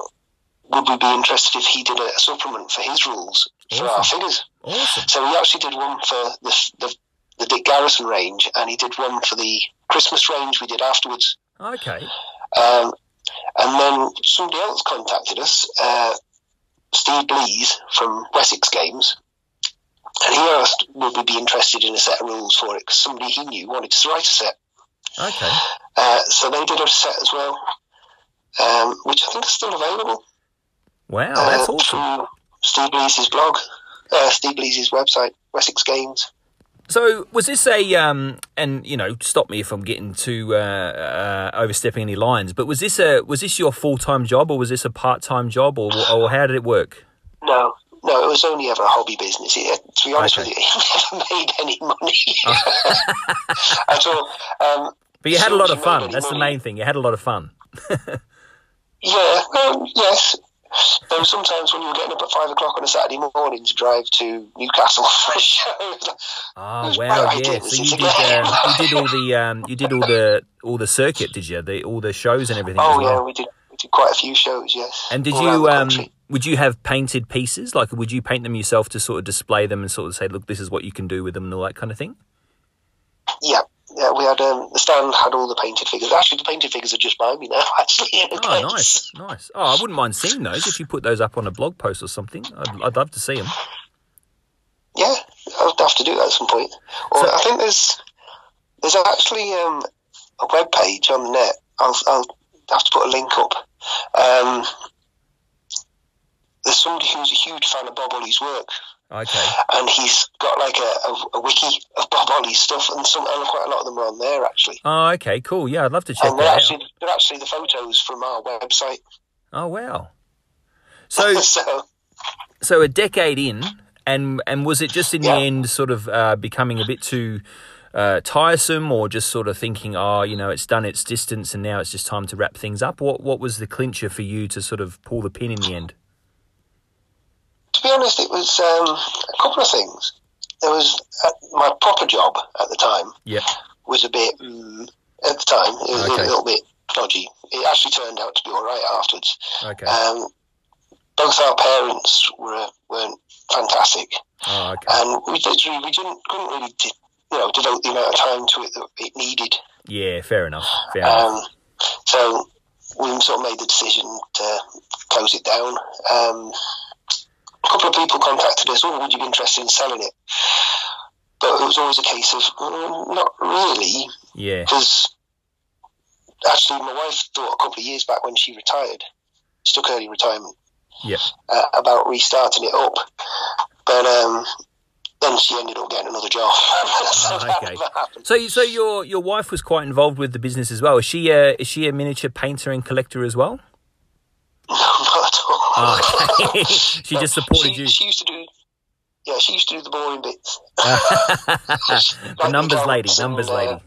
"Would we be interested if he did a, supplement for his rules for our figures?" Awesome. So he actually did one for the, the the Dick Garrison range, and he did one for the Christmas range we did afterwards. Okay. Um, and then somebody else contacted us, uh, Steve Blease from Wessex Games, and he asked would we be interested in a set of rules for it because somebody he knew wanted to write a set. Okay. Uh, so they did a set as well, um, which I think is still available. Wow, uh, that's awesome. Steve Blease' blog, uh, Steve Blease' website, Wessex Games. So was this a um and you know stop me if I'm getting too uh, uh overstepping any lines but was this a was this your full-time job or was this a part-time job or or how did it work? No, no, it was only ever a hobby business. It, to be honest Okay. with you, it never made any money at all. Um, But you had a lot of fun. That's the main thing. You had a lot of fun. yeah, well, yes. There were sometimes when you were getting up at five o'clock on a Saturday morning to drive to Newcastle for a show. Oh wow, yeah. So you did uh, you did all the um you did all the all the circuit, did you? The all the shows and everything. oh well? yeah, we did. We did quite a few shows. Yes. And did you um. Would you have painted pieces? Like would you paint them yourself to sort of display them and sort of say, look, this is what you can do with them and all that kind of thing? Yeah, yeah. We had um, the stand had all the painted figures. Actually, the painted figures are just by me now. Actually, Oh, nice, nice. Oh, I wouldn't mind seeing those if you put those up on a blog post or something. I'd, I'd love to see them. Yeah, I'd have to do that at some point. Or So- I think there's there's actually um, a web page on the net. I'll, I'll have to put a link up. Um, there's somebody who's a huge fan of Bob Olley's work, Okay. and he's got like a, a, a wiki of Bob Olley's stuff, and some and quite a lot of them are on there actually. Oh, okay, cool. Yeah, I'd love to check and they're that actually out. they're actually the photos from our website. Oh, wow. So, so so a decade in, and and was it just in Yeah. the end sort of uh, becoming a bit too uh, tiresome, or just sort of thinking, oh, you know, it's done its distance, and now it's just time to wrap things up? What what was the clincher for you to sort of pull the pin in the end? To be honest, it was um, a couple of things. There was uh, my proper job at the time. Yep. was a bit mm, at the time. It was Okay. a little bit dodgy. It actually turned out to be all right afterwards. Okay. Um, both our parents were weren't fantastic, oh, okay. and we literally we didn't couldn't really di- you know devote the amount of time to it that it needed. Yeah, fair enough. Fair enough. Um, so we sort of made the decision to close it down. Um, a couple of people contacted us. Oh, would you be interested in selling it? But it was always a case of mm, not really. Yeah. because actually my wife thought a couple of years back when she retired, she took early retirement, Yep. uh, about restarting it up, but um, then she ended up getting another job. so that okay. So, so your your wife was quite involved with the business as well. Is she a is she a miniature painter and collector as well? No, not at all. Oh, okay. she just supported she, you. She used to do. Yeah, she used to do the boring bits. the numbers lady, counts and, numbers uh, lady.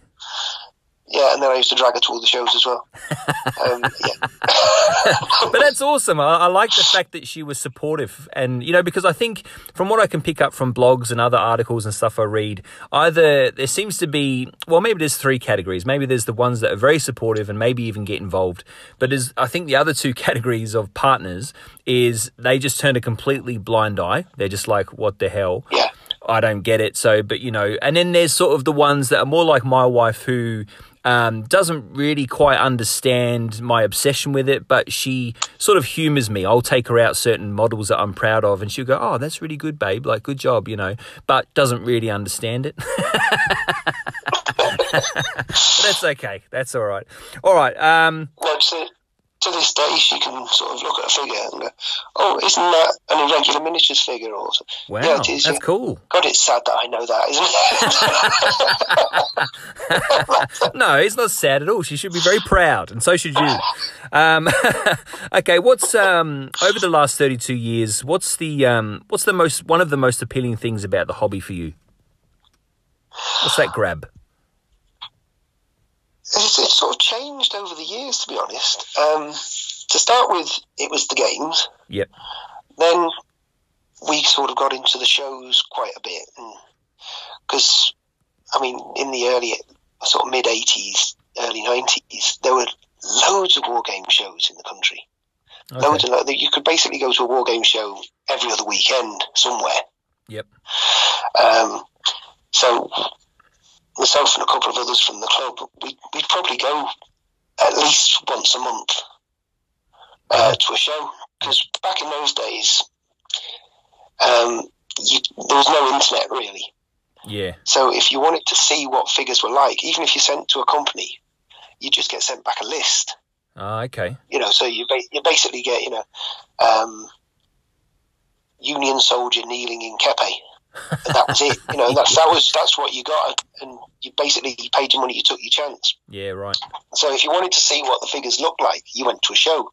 Yeah, and then I used to drag her to all the shows as well. um, yeah. But that's awesome. I, I like the fact that she was supportive, and you know, because I think from what I can pick up from blogs and other articles and stuff I read, either there seems to be, well, maybe there's three categories. Maybe there's the ones that are very supportive and maybe even get involved. But there's, I think the other two categories of partners is they just turn a completely blind eye. They're just like, what the hell? Yeah. I don't get it. So, but you know, and then there's sort of the ones that are more like my wife who um, doesn't really quite understand my obsession with it, but she sort of humors me. I'll take her out certain models that I'm proud of, and she'll go, "Oh, that's really good, babe. Like, good job," you know, but doesn't really understand it. that's okay. That's all right. All right. Um, uh, to this day, she can sort of look at a figure and go, "Oh, isn't that an irregular miniatures figure?" Or Wow, yeah, it is. that's yeah. cool. God, it's sad that I know that, isn't it? No, it's not sad at all. She should be very proud, and so should you. Um, okay, what's um, over the last thirty-two years? What's the um, what's the most one of the most appealing things about the hobby for you? What's that grab? it's, it's sort of changed over the years, to be honest. Um, to start with, it was the games. Yep. Then we sort of got into the shows quite a bit, because I mean, in the early sort of mid '80s, early '90s, there were loads of war game shows in the country. Loads and lo- you could basically go to a war game show every other weekend somewhere. Yep. Um, so myself and a couple of others from the club, we, we'd probably go at least once a month uh, to a show. Because back in those days, um, you, there was no internet really. Yeah. So if you wanted to see what figures were like, even if you sent to a company, you just get sent back a list. Ah, okay. You know, so you ba- you basically get you know, um, Union soldier kneeling in kepi, and that was it. You know, that's that was that's what you got, and you basically you paid your money, you took your chance. Yeah. Right. So if you wanted to see what the figures looked like, you went to a show,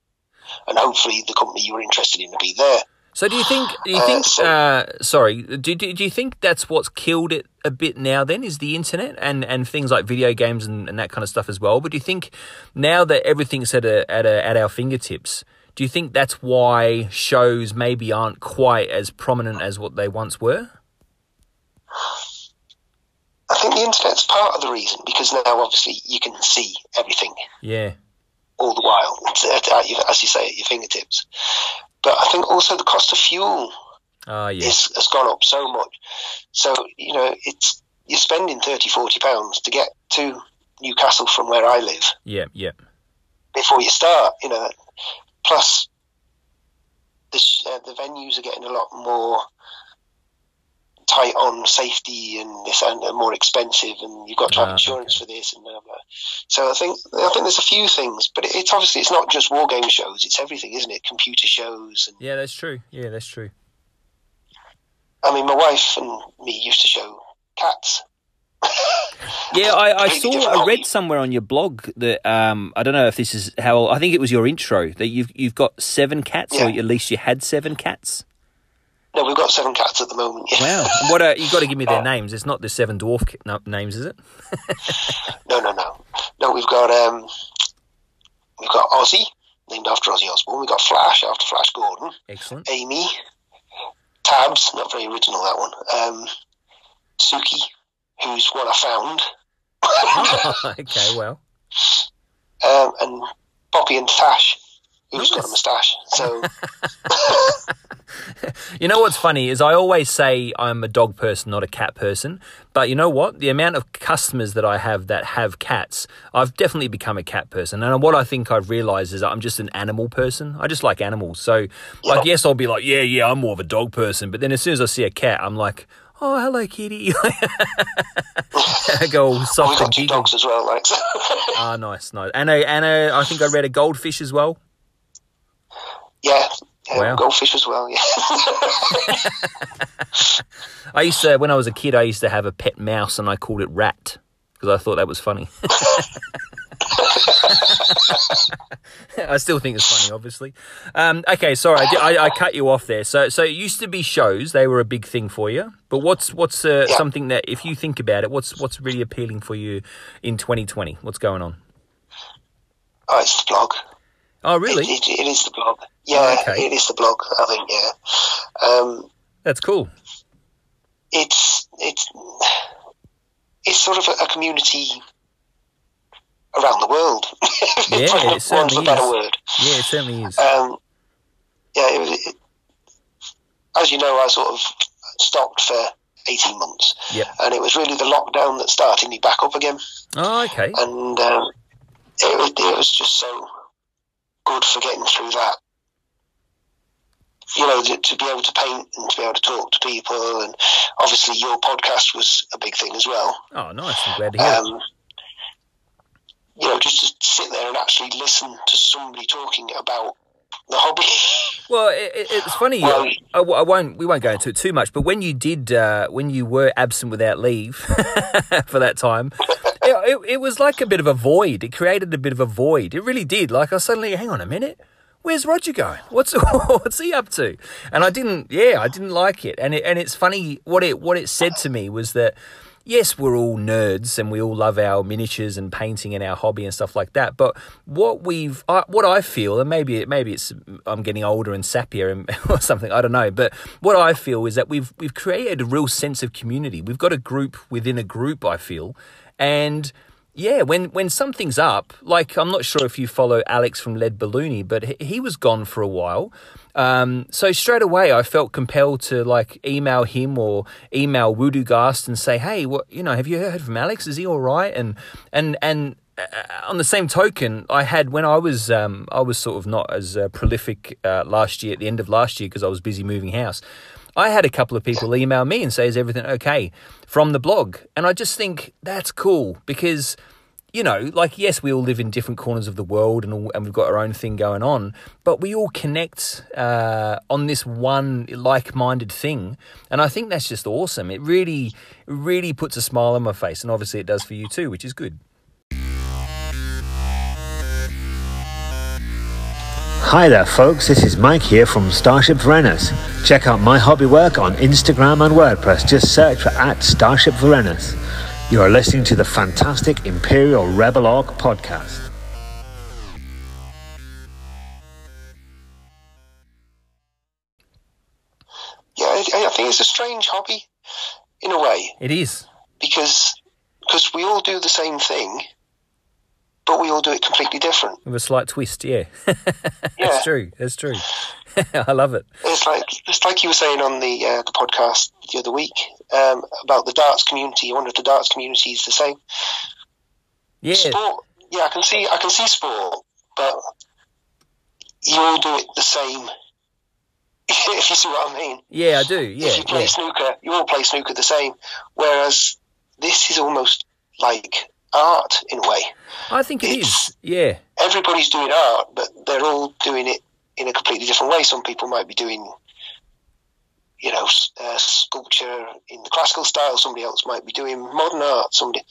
and hopefully the company you were interested in would be there. So do you think? Do you Uh, think? so- Uh, sorry. Do, do do you think that's what's killed it a bit now? Then is the internet and, and things like video games and, and that kind of stuff as well. But do you think now that everything's at a, at a, at our fingertips, do you think that's why shows maybe aren't quite as prominent as what they once were? I think the internet's part of the reason because now obviously you can see everything Yeah. all the while, It's at, at your, as you say, at your fingertips. But I think also the cost of fuel Ah, yeah. is, has gone up so much. So, you know, it's you're spending 30, 40 pounds to get to Newcastle from where I live Yeah. Yeah. before you start, you know. Plus, the, uh, the venues are getting a lot more tight on safety and this and, and more expensive, and you've got to have Ah, insurance for this and blah, blah. So I think I think there's a few things, but it, it's obviously it's not just war game shows; it's everything, isn't it? Computer shows, and Yeah, that's true. Yeah, that's true. I mean, my wife and me used to show cats. Yeah, I, I saw, I read somewhere on your blog that um, I don't know if this is how I think it was your intro that you've you've got seven cats, or at least you had seven cats. No, we've got seven cats at the moment. Yeah. Wow, what are, you got to give me their names? It's not the seven dwarf ca- no, names, is it? No, no, no, no. We've got um, we've got Ozzy, named after Ozzy Osbourne. We've got Flash after Flash Gordon. Excellent. Amy, Tabs, not very original that one. Um, Suki, who's what I found, Oh, okay, well, um, and Poppy and Tash, who's got a moustache. So you know what's funny is I always say I'm a dog person, not a cat person. But you know what? The amount of customers that I have that have cats, I've definitely become a cat person. And what I think I've realised is I'm just an animal person. I just like animals. So, like, yes, I'll be like, yeah, yeah, I'm more of a dog person. But then as soon as I see a cat, I'm like, oh, hello, kitty. I go all we've got two dogs as well. Like. Ah, nice, nice. And a, and a, I think I read a goldfish as well. Yeah, Wow. goldfish as well. Yeah, I used to, when I was a kid, I used to have a pet mouse and I called it Rat because I thought that was funny. I still think it's funny, obviously. Um, okay, sorry, I, I, I cut you off there. So, so it used to be shows; they were a big thing for you. But what's what's uh, Yeah. something that, if you think about it, what's what's really appealing for you in 2020? What's going on? oh, it's the blog. Oh, really? It, it, it is the blog. Yeah, Okay. it is the blog. I think. Yeah, um, That's cool. it's it's it's sort of a, a community around the world. Yeah, it certainly is. Yeah, it certainly is. Um, yeah, it, was- it, as you know, I sort of stopped for eighteen months, Yep. and it was really the lockdown that started me back up again. Oh, okay. and um, it, it was just so good for getting through that. You know, to, to be able to paint and to be able to talk to people, and obviously your podcast was a big thing as well. Oh, nice. I'm glad to hear. Um, you know, just to sit there and actually listen to somebody talking about the hobby. Well, it, it's funny. Well- I, I won't. We won't go into it too much. But when you did, uh, when you were absent without leave for that time, it, it, was like a bit of a void. It created a bit of a void. It really did. Like I suddenly, hang on a minute. Where's Roger going? What's what's he up to? And I didn't. Yeah, I didn't like it. And it, and it's funny what it what it said to me was that yes, we're all nerds and we all love our miniatures and painting and our hobby and stuff like that. But what we've, I what I feel, and maybe maybe it's I'm getting older and sappier and, or something, I don't know. But what I feel is that we've we've created a real sense of community. We've got a group within a group. I feel, and yeah, when when something's up, like I'm not sure if you follow Alex from Lead Balloony, but he, was gone for a while. Um, so straight away, I felt compelled to like email him or email Wudugast and say, "Hey, what you know? Have you heard from Alex? Is he all right?" And and and uh, on the same token, I had when I was um, I was sort of not as uh, prolific uh, last year at the end of last year because I was busy moving house. I had a couple of people email me and say, "Is everything okay?" from the blog, and I just think that's cool because you know, like yes, we all live in different corners of the world and all, and we've got our own thing going on, but we all connect uh, on this one like-minded thing, and I think that's just awesome. It really, really puts a smile on my face, and obviously it does for you too, which is good. Hi there, folks. This is Mike here from Starship Varenas. Check out my hobby work on Instagram and WordPress. Just search for at Starship Varenas. You are listening to the fantastic Imperial Rebel Orc podcast. Yeah, I, I think it's a strange hobby in a way It is. because because we all do the same thing, but we all do it completely different. With a slight twist, yeah. Yeah. That's true. That's true. I love it. It's like it's like you were saying on the uh, the podcast the other week um, about the darts community. You wonder if the darts community is the same. Yeah. Sport, yeah, I can see I can see sport, but you all do it the same. if you see what I mean. Yeah, I do. Yeah, if you play yeah. snooker, you all play snooker the same. Whereas this is almost like art in a way. I think it It's- is. Yeah. Everybody's doing art, but they're all doing it in a completely different way. Some people might be doing, you know, uh, sculpture in the classical style. Somebody else might be doing modern art. Somebody,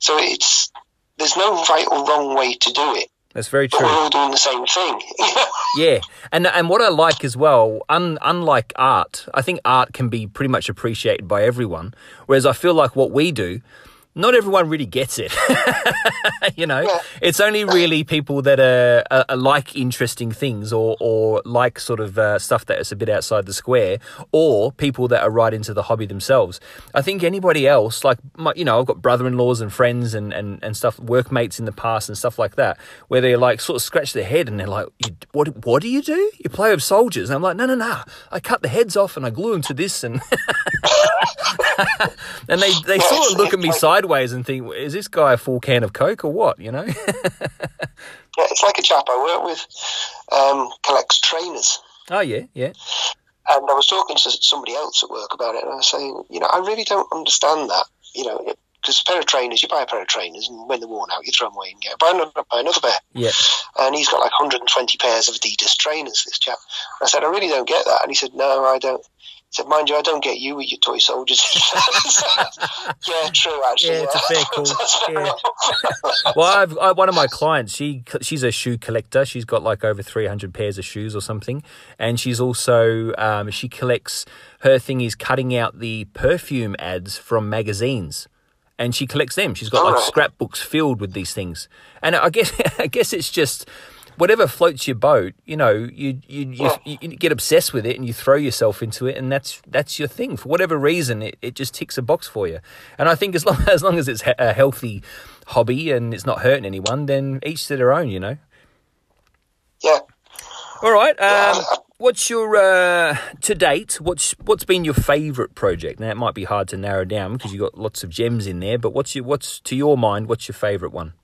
so it's there's no right or wrong way to do it, That's very but true. we're all doing the same thing. Yeah, and and what I like as well, un, unlike art, I think art can be pretty much appreciated by everyone. Whereas I feel like what we do, not everyone really gets it. you know, Yeah. it's only really people that are, are, are like interesting things or or like sort of uh, stuff that is a bit outside the square, or people that are right into the hobby themselves. I think anybody else, like my, you know, I've got brother-in-laws and friends and, and, and stuff, workmates in the past and stuff like that, where they're like sort of scratch their head and they're like, you, "What what do you do? You play with soldiers?" And I'm like, "No, no, no! I cut the heads off and I glue them to this and." and they, they sort of look at me sideways and think, is this guy a full can of Coke or what, you know? Yeah, it's like a chap I work with um, collects trainers. oh, yeah, yeah. And I was talking to somebody else at work about it, and I was saying, you know, I really don't understand that. You know, because a pair of trainers, you buy a pair of trainers, and when they're worn out, you throw them away and get buy another, buy another pair. Yeah. And he's got like 120 pairs of Adidas trainers. This chap. I said, I really don't get that, and he said, No, I don't. Said, mind you, I don't get you with your toy soldiers. yeah, true. Actually, Yeah, it's a fair call. Yeah. Well, I've I, one of my clients. She she's a shoe collector. She's got like over three hundred pairs of shoes or something, and she's also um, she collects. Her thing is cutting out the perfume ads from magazines, and she collects them. She's got like Alright. scrapbooks filled with these things, and I guess I guess it's just. Whatever floats your boat, you know, you you, you you you get obsessed with it and you throw yourself into it, and that's that's your thing. For whatever reason, it, it just ticks a box for you. And I think as long as long as it's a healthy hobby and it's not hurting anyone, then each to their own, you know. yeah. All right. Um, what's your uh, to date? What's what's been your favourite project? Now it might be hard to narrow down because you've got lots of gems in there. But what's your what's to your mind? What's your favourite one?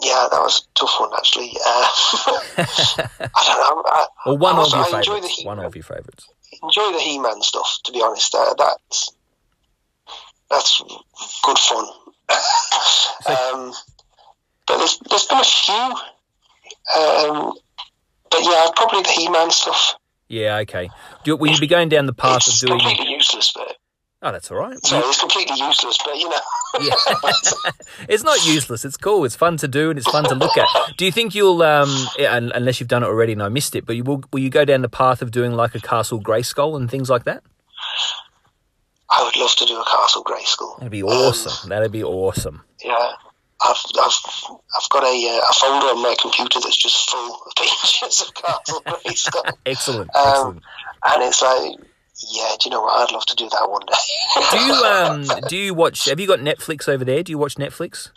Yeah, that was a tough one actually. Uh, I don't know. I, Or one I was- of your I enjoy the favourites? He- One of your favourites. enjoy the He-Man stuff. To be honest, uh, that's that's good fun. um, there's there's been a few, um, but yeah, probably the He-Man stuff. Yeah, okay. Do, will you be going down the path it's of doing? completely useless, but Oh, that's all right. sorry, it's completely useless, but you know, Yeah. it's not useless. It's cool. It's fun to do and it's fun to look at. Do you think you'll, um, unless you've done it already and I missed it, but you will, will you go down the path of doing like a Castle Grayskull and things like that? I would love to do a Castle Grayskull. That'd be awesome. That'd be awesome. Yeah, I've I've I've got a uh, a folder on my computer that's just full of pictures of Castle Grayskull, Excellent. um, Excellent. and it's like, yeah, do you know what? I'd love to do that one day. Do you um do you watch? Have you got Netflix over there? Do you watch Netflix?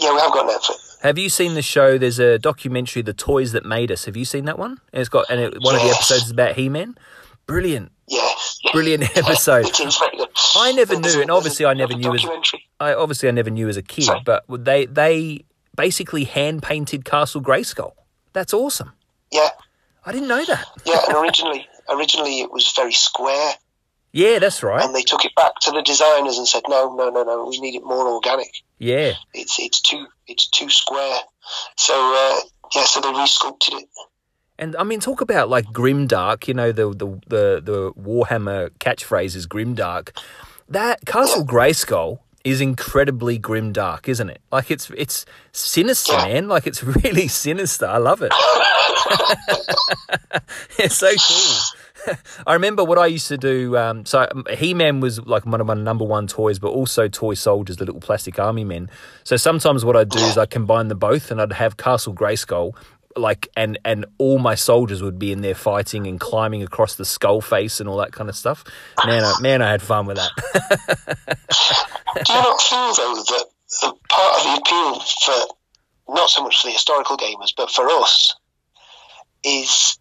yeah, we have got Netflix. Have you seen the show? There's a documentary, "The Toys That Made Us." Have you seen that one? And it's got and it, one of the episodes is about He-Man. Brilliant, Yes, brilliant episode. it is very good. I never knew, and obviously I never knew as- I obviously I never knew as a kid, Sorry. but they they basically hand painted Castle Grayskull. That's awesome. Yeah, I didn't know that. yeah, and originally originally it was very square, Yeah, that's right. and they took it back to the designers and said, no, no, no, no, we need it more organic. Yeah, It's it's too it's too square. So uh, yeah, so they resculpted it. and I mean, talk about like grimdark. You know, the the the, the Warhammer catchphrase is grimdark. That Castle Grayskull is incredibly grim dark, isn't it? Like it's it's sinister, Yeah. man. Like it's really sinister. I love it. it's so cool. I remember what I used to do. Um, so He Man was like one of my number one toys, but also toy soldiers, the little plastic army men. So sometimes what I'd do is I'd combine the both, and I'd have Castle Grayskull, like, and and all my soldiers would be in there fighting and climbing across the skull face and all that kind of stuff. Man, I, man, I had fun with that. Do you not feel though that the part of the appeal for not so much for the historical gamers, but for us, is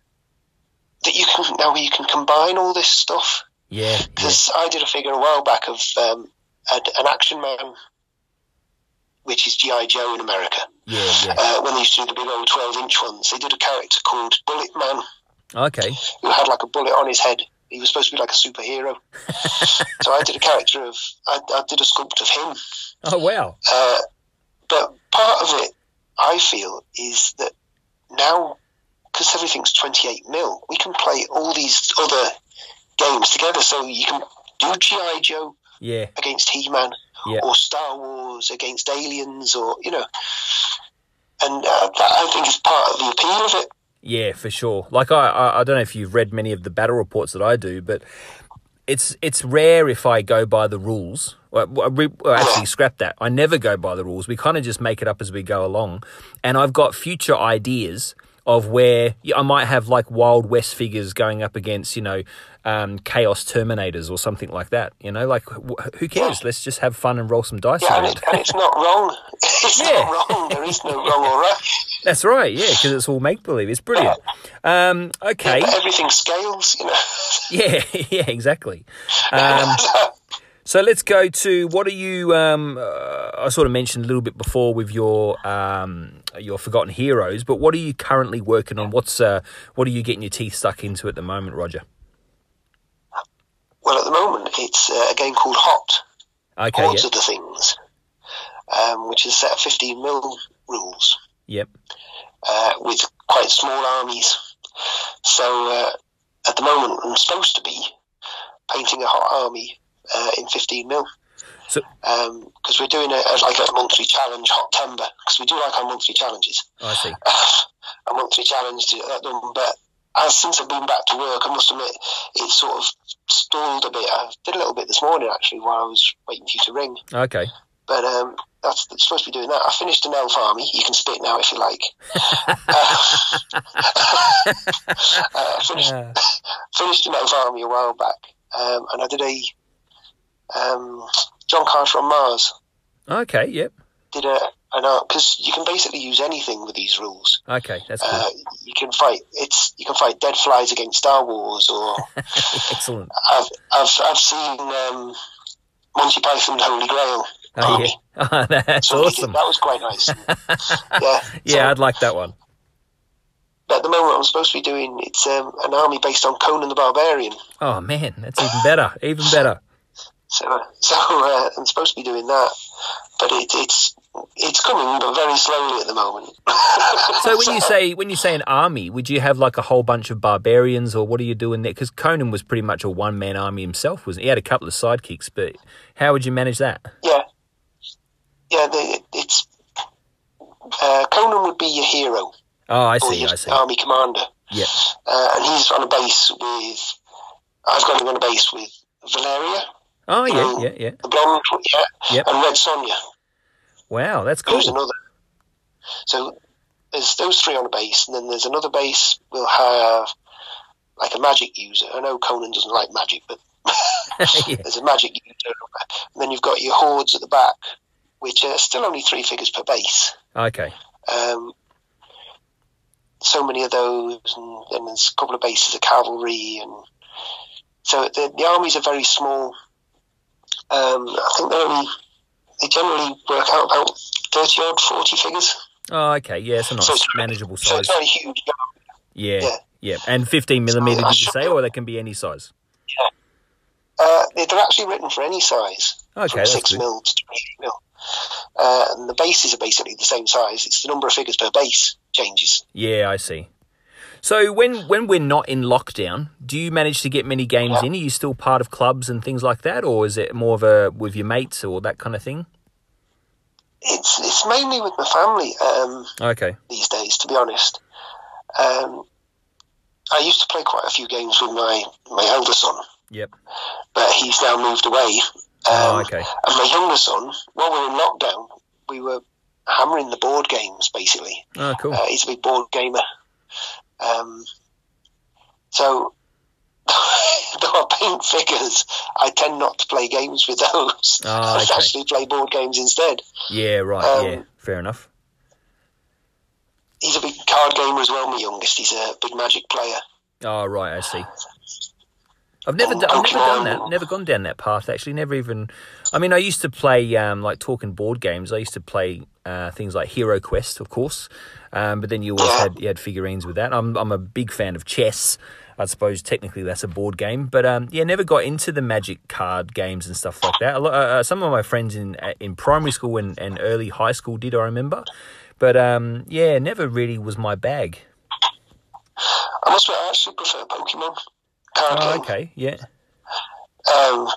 that you can now you can combine all this stuff. yeah, yeah, Because I did a figure a while back of um, an action man, which is GI Joe in America. Yeah, yeah. Uh, when they used to do the big old twelve inch ones, they did a character called Bullet Man Okay, who had like a bullet on his head. He was supposed to be like a superhero. so I did a character of I, I did a sculpt of him. oh wow, Uh, but part of it, I feel, is that now, because everything's 28 mil, we can play all these other games together. So you can do G.I. Joe yeah, against He Man, Yeah. or Star Wars against aliens, or, you know. And uh, that, I think, is part of the appeal of it. Yeah, for sure. Like I, I, I don't know if you've read many of the battle reports that I do, but it's it's rare if I go by the rules. Well, re- well, actually, scrap that. I never go by the rules. We kind of just make it up as we go along. And I've got future ideas of where I might have like Wild West figures going up against, you know, um, Chaos Terminators or something like that. You know, like wh- who cares? Let's just have fun and roll some dice. Yeah, and, it, and it's not wrong. It's Yeah. not wrong. There is no wrong or right. That's right. Yeah, because it's all make believe. It's brilliant. Um, okay. Everything scales, you know. Yeah, yeah, exactly. Um, so let's go to what are you? Um, uh, I sort of mentioned a little bit before with your um, your Forgotten Heroes, but what are you currently working on? What's uh, what are you getting your teeth stuck into at the moment, Roger? Well, at the moment, it's uh, a game called Hot. Okay, Hordes yeah, of the Things, um, which is a set of 15 mil rules yep, uh, with quite small armies. So uh, at the moment, I'm supposed to be painting a hot army uh, in 15 mil. So- because we're doing a, a, like a monthly challenge, Hot Timber, because we do like our monthly challenges. I see. a monthly challenge to get that done. As since I've been back to work, I must admit it sort of stalled a bit. I did a little bit this morning actually while I was waiting for you to ring. Okay, But um, that's supposed to be doing that. I finished an elf army. You can spit now if you like. uh, uh, finished, Uh, finished an elf army a while back, um, and I did a um, John Carter on Mars. okay, yep, Did a an art because you can basically use anything with these rules. okay, that's Uh, good. you can fight it's you can fight dead flies against Star Wars, or Excellent. I've I've I've seen um, Monty Python Holy Grail. Oh, yeah. Oh, that's did. awesome. That was quite nice. yeah, Yeah, So, I'd like that one. at the moment, I'm supposed to be doing it's um, an army based on Conan the Barbarian. Oh man, that's even better. Even better. So, so uh, I'm supposed to be doing that. but it, it's it's coming, but very slowly at the moment. So when you say when you say an army, would you have like a whole bunch of barbarians, or what are you doing there? Because Conan was pretty much a one man army himself, wasn't he? He had a couple of sidekicks, but how would you manage that? yeah, yeah, the, it's uh, Conan would be your hero Oh, I see, I see. army commander, Yeah. uh, and he's on a base with. I've got him on a base with Valeria, Oh, yeah, Um, yeah, yeah. the blonde, yeah, Yep. and Red Sonja. Wow, that's cool. There's another. So there's those three on a base, and then there's another base. We'll have like a magic user. I know Conan doesn't like magic, but Yeah. there's a magic user. And then you've got your hordes at the back, which are still only three figures per base. Okay. Um, so many of those, and then there's a couple of bases of cavalry, and so the, the armies are very small. Um, I think they only they generally work out about thirty odd, forty figures. Oh, okay. Yeah, it's a nice, So it's- manageable So size. it's not a huge. Yeah, yeah. yeah. And 15 millimeter, did you say, or they can be any size? Uh, they're actually written for any size, Okay, from six good. mil to twenty mil. Uh, and the bases are basically the same size. It's the number of figures per base changes. Yeah, I see. So when when we're not in lockdown, do you manage to get many games Yeah. in? Are you still part of clubs and things like that, or is it more of a with your mates or that kind of thing? It's it's mainly with my family um, Okay. these days, to be honest. Um, I used to play quite a few games with my my elder son, Yep. but he's now moved away. Um, Oh, okay. And my younger son, while we were in lockdown, we were hammering the board games basically. Oh, cool. Uh, he's a big board gamer. Um, so, though I paint figures, I tend not to play games with those. Ah, I okay. actually play board games instead. yeah, right. um, yeah, fair enough. He's a big card gamer as well, my youngest. He's a big magic player. Oh, right. I see. I've never, Oh, done, I've never done that. Never gone down that path. Actually, never even. I mean, I used to play um, like talking board games. I used to play uh, things like Hero Quest, of course. Um, but then you always had you had figurines with that. I'm I'm a big fan of chess. I suppose technically that's a board game, but um, yeah, never got into the magic card games and stuff like that. A lo- uh, uh, some of my friends in uh, in primary school and, and early high school did, I remember, but um, yeah, never really was my bag. I must admit, I actually prefer Pokemon card Oh, game, okay, yeah, um,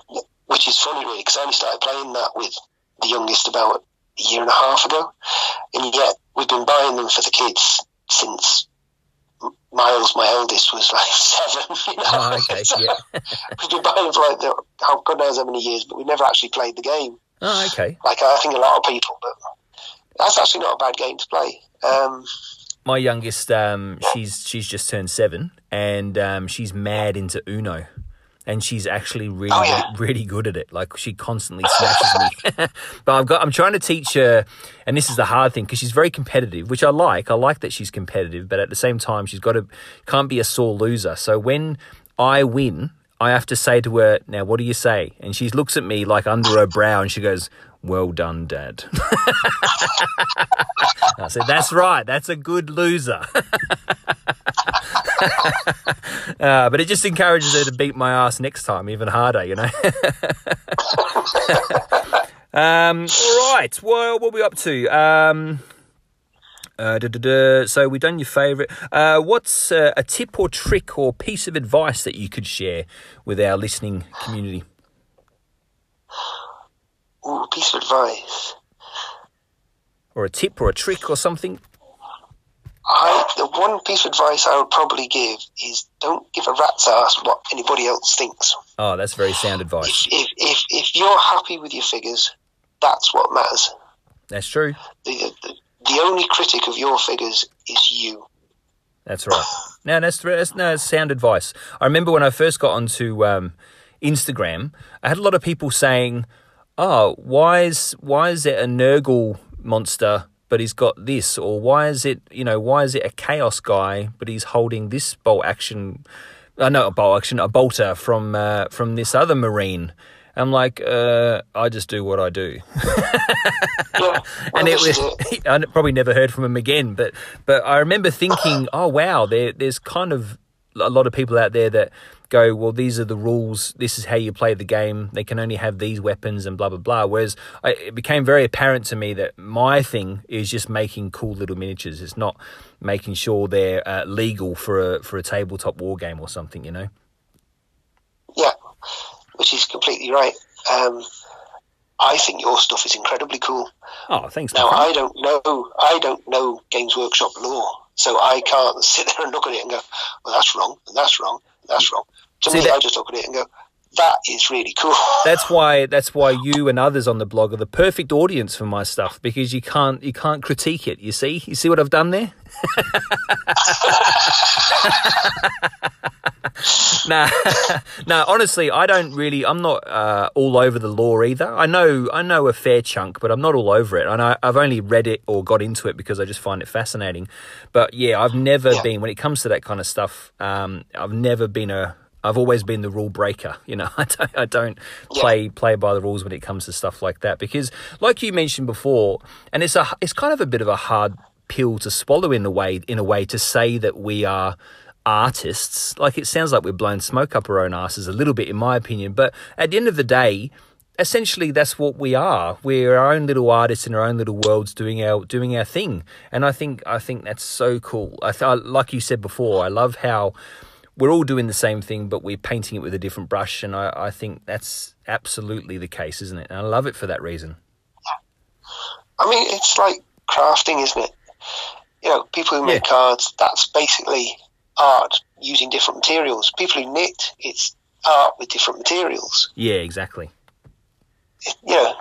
which is funny, really, because I only started playing that with the youngest about a year and a half ago, and yet we've been buying them for the kids since Miles, my eldest, was like seven. You know? Oh, okay, So yeah. we've been buying them for like the, how God knows how many years, but we've never actually played the game. oh, okay. Like I think a lot of people, but that's actually not a bad game to play. Um, my youngest um she's she's just turned seven and um she's mad into uno and she's actually oh, really Oh, yeah. really, really good at it. Like she constantly smashes me. But i've got i'm trying to teach her and this is the hard thing because she's very competitive which i like. I like that she's competitive but at the same time she's got to can't be a sore loser. So when i win i have to say to her now what do you say? And she looks at me like under her brow and she goes well done dad I said, that's right. That's a good loser. uh, but it just encourages her to beat my ass next time even harder, you know. um, all right. Well, what are we up to? Um, uh. So we've done your favourite. Uh, what's uh, a tip or trick or piece of advice that you could share with our listening community? Ooh, piece of advice. Or a tip or a trick or something? I, the one piece of advice I would probably give is don't give a rat's ass what anybody else thinks. Oh, that's very sound advice. If, if, if, if you're happy with your figures, that's what matters. That's true. The, the, the only critic of your figures is you. That's right. No, that's, that's no that's sound advice. I remember when I first got onto um, Instagram, I had a lot of people saying, "Oh, why is why is it a Nurgle monster, but he's got this, or why is it you know why is it a Chaos guy, but he's holding this bolt action, uh, no, a bolt action, a bolter from uh, from this other Marine." I'm like, uh, I just do what I do. Yeah, and it was I probably never heard from him again. But but I remember thinking, oh wow, there there's kind of a lot of people out there that go, well, these are the rules. This is how you play the game. They can only have these weapons and blah blah blah. Whereas I, it became very apparent to me that my thing is just making cool little miniatures. It's not making sure they're uh, legal for a for a tabletop war game or something. You know. Yeah, which is completely right. Um, I think your stuff is incredibly cool. Oh, thanks. Now. I don't know. I don't know Games Workshop law, so I can't sit there and look at it and go, "Well, that's wrong, and that's wrong, and that's wrong." To See, me, that- I just look at it and go, "That is really cool." That's why that's why you and others on the blog are the perfect audience for my stuff because you can't you can't critique it. You see, you see what I've done there. nah, nah. Honestly, I don't really. I'm not uh, all over the law either. I know I know a fair chunk, but I'm not all over it. And I, I've only read it or got into it because I just find it fascinating. But yeah, I've never Yeah. been when it comes to that kind of stuff. Um, I've never been a. I've always been the rule breaker. You know, I don't. I don't Yeah. play play by the rules when it comes to stuff like that because, like you mentioned before, and it's a it's kind of a bit of a hard pill to swallow in a way in a way to say that we are artists like it sounds like we're blowing smoke up our own asses a little bit in my opinion but at the end of the day essentially that's what we are we're our own little artists in our own little worlds doing our doing our thing and i think i think that's so cool i th- like you said before i love how we're all doing the same thing but we're painting it with a different brush and i, I think that's absolutely the case isn't it and i love it for that reason I mean, it's like crafting, isn't it? You know, people who make Yeah. cards, that's basically art using different materials. People who knit, it's art with different materials. yeah exactly It, you know,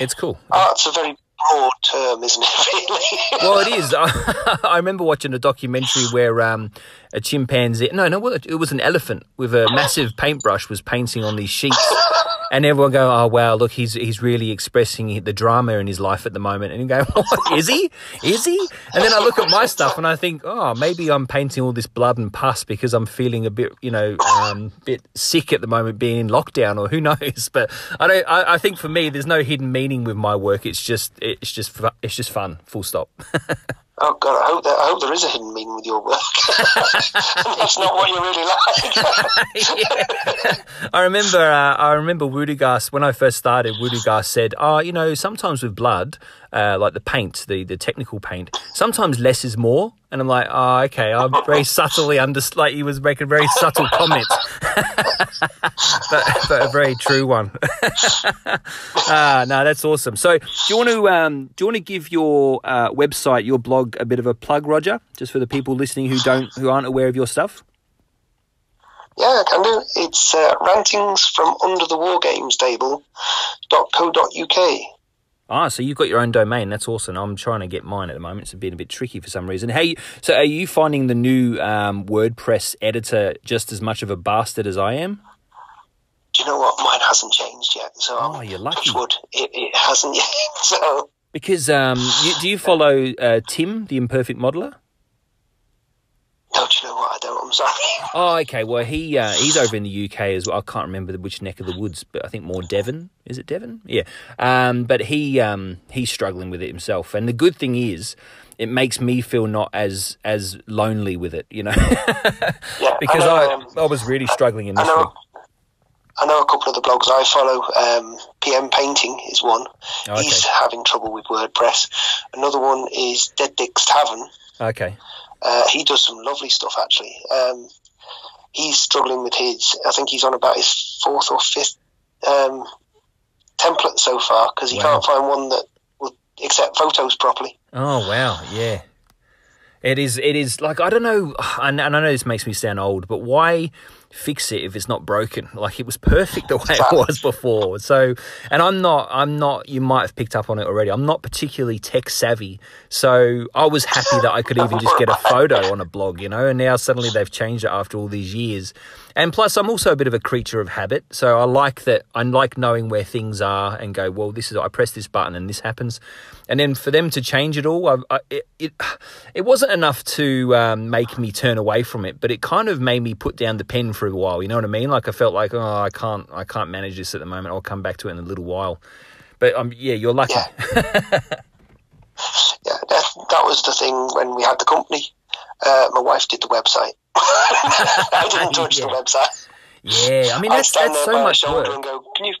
it's cool art's a very broad term, isn't it, really? well, it is. I remember watching a documentary where um, a chimpanzee, no, no, it was an elephant with a massive paintbrush was painting on these sheets. And everyone go, oh wow, look, he's he's really expressing the drama in his life at the moment. And you go, is he? Is he? And then I look at my stuff and I think, oh, maybe I'm painting all this blood and pus because I'm feeling a bit, you know, um, bit sick at the moment, being in lockdown, or who knows. But I don't. I, I think for me, there's no hidden meaning with my work. It's just, it's just, it's just fun. Full stop. oh God, I hope that I hope there is a hidden meaning with your work. it's not what you really like. I remember, uh, I remember Wudugast when I first started. Wudugast said, "Oh, you know, sometimes with blood, uh, like the paint, the the technical paint, sometimes less is more." And I'm like, "Oh, okay." I'm very subtly under, like he was making a very subtle comment, but, but a very true one. ah, no, that's awesome. So, do you want to um, do you want to give your uh, website, your blog, a bit of a plug, Roger, just for the people listening who don't who aren't aware of your stuff? yeah, I can do. It's uh, rantings from under the war games table.co.uk. Ah, so you've got your own domain. That's awesome. I'm trying to get mine at the moment. It's been a bit tricky for some reason. Hey, so are you finding the new um, WordPress editor just as much of a bastard as I am? Do you know what? Mine hasn't changed yet. So Oh, you're lucky. wood, it, it hasn't yet. So Because um, you, do you follow uh, Tim, the imperfect modeler? No, do you know what? I don't. I'm sorry. Oh, okay. Well, he uh, he's over in the UK as well. I can't remember which neck of the woods, but I think more Devon. Is it Devon? Yeah. Um, but he um, he's struggling with it himself. And the good thing is, it makes me feel not as as lonely with it. You know, Yeah, because I, I know, um, I was really struggling I initially. know. I know a couple of the blogs I follow. Um, PM Painting is one. Oh, okay. He's having trouble with WordPress. Another one is Dead Dick's Tavern. Okay. Uh, he does some lovely stuff actually. Um, he's struggling with his. I think he's on about his fourth or fifth um, template so far because he Wow. can't find one that will accept photos properly. Oh wow, yeah. It is. It is like I don't know, and, and I know this makes me sound old, but why fix it if it's not broken? Like it was perfect the way it was before. So, and I'm not. I'm not. You might have picked up on it already. I'm not particularly tech savvy, so I was happy that I could even just get a photo on a blog, you know. And now suddenly they've changed it after all these years. And plus, I'm also a bit of a creature of habit, so I like that. I like knowing where things are and go. Well, this is. I press this button and this happens, and then for them to change it all, I, I, it, it it wasn't enough to um, make me turn away from it, but it kind of made me put down the pen for a while. You know what I mean? Like I felt like, oh, I can't, I can't manage this at the moment. I'll come back to it in a little while. But um, yeah, you're lucky. Yeah. Yeah, that, that was the thing when we had the company. Uh, my wife did the website. I didn't touch the website. Yeah, I mean I that's stand that's there so by much shoulder work. and go, "Can you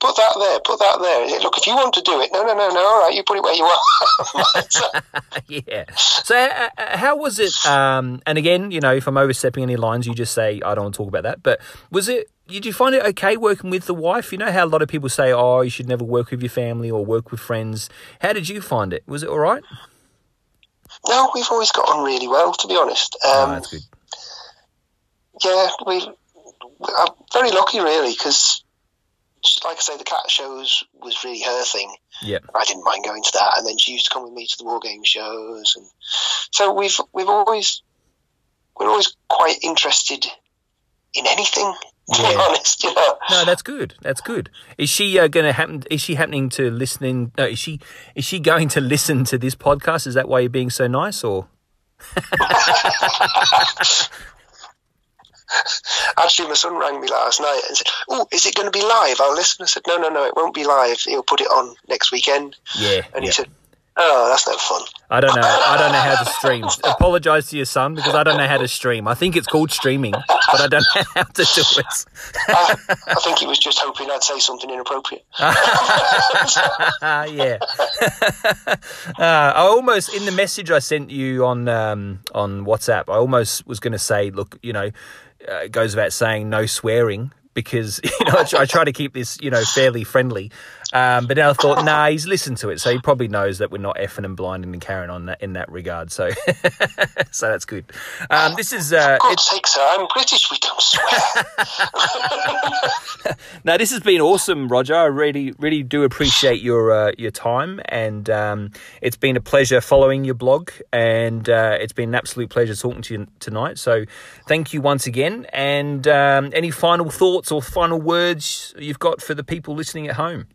put that there? Put that there." Look, if you want to do it, no, no, no, no. All right, you put it where you are. yeah. So uh, uh, how was it? Um, and again, you know, if I'm overstepping any lines, you just say I don't want to talk about that. But was it? Did you find it okay working with the wife? You know how a lot of people say, "Oh, you should never work with your family or work with friends." How did you find it? Was it all right? no, we've always got on really well, to be honest. oh, Um, that's good. Yeah, we. I'm very lucky, really, because, like I say, the cat shows was really her thing. Yeah. I didn't mind going to that, and then she used to come with me to the war game shows, and so we've we've always we're always quite interested in anything. To be Yeah. honest, you know. No, that's good. That's good. Is she uh, going to happen? Is she happening to listening? No, is she? Is she going to listen to this podcast? Is that why you're being so nice, or? Actually, my son rang me last night and said, "Oh, is it going to be live?" I'll listen. I said, "No, no, no, it won't be live. He'll put it on next weekend." Yeah. And yeah. he said, "Oh, that's no fun." I don't know. I don't know how to stream. Apologize to your son because I don't know how to stream. I think it's called streaming, but I don't know how to do it. I, I think he was just hoping I'd say something inappropriate. Ah, yeah. uh, I almost in the message I sent you on um, on WhatsApp. I almost was going to say, look, you know, uh, goes without saying, no swearing because you know I, I try to keep this you know fairly friendly. Um, but then I thought, nah, he's listened to it, so he probably knows that we're not effing and blinding and carrying on that in that regard. So, so that's good. Um, this is uh, God's sake, sir, I'm British. We don't swear. Now this has been awesome, Roger. I really, really do appreciate your uh, your time, and um, it's been a pleasure following your blog, and uh, it's been an absolute pleasure talking to you tonight. So, thank you once again. And um, any final thoughts or final words you've got for the people listening at home?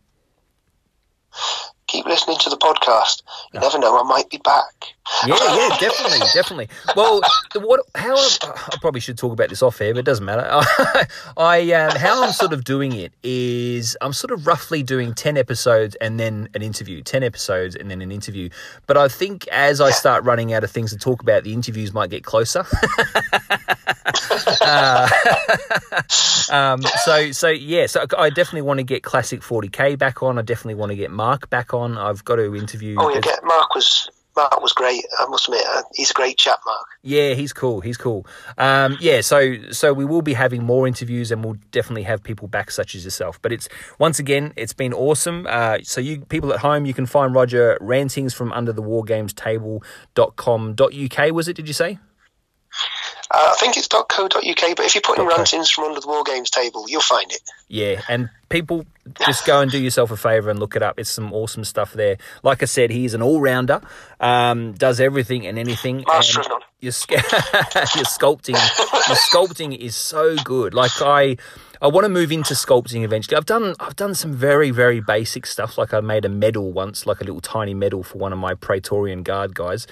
Keep listening to the podcast. You never know, I might be back. Yeah, yeah, definitely, definitely. Well, the, what? How? I probably should talk about this off air, but it doesn't matter. I um, how I'm sort of doing it is I'm sort of roughly doing ten episodes and then an interview, ten episodes and then an interview. But I think as I start running out of things to talk about, the interviews might get closer. Uh, um, so so yeah, so I definitely want to get classic 40k back on. I definitely want to get Mark back on. I've got to interview. Oh, yeah, get, Mark was Mark was great. I must admit, uh, he's a great chap, Mark. Yeah, he's cool. He's cool. Um, yeah, so so we will be having more interviews, and we'll definitely have people back, such as yourself. But it's once again, it's been awesome. Uh, so you people at home, you can find Roger rantings from under the wargamestable.com.uk. Was it? Did you say? Uh, I think it's .co.uk, but if you put in rantings from under the War Games table, you'll find it. Yeah, and people just go and do yourself a favor and look it up. It's some awesome stuff there. Like I said, he's an all rounder, um, does everything and anything. Master and. Your, sc- your sculpting, your sculpting is so good. Like I, I want to move into sculpting eventually. I've done, I've done some very, very basic stuff. Like I made a medal once, like a little tiny medal for one of my Praetorian Guard guys.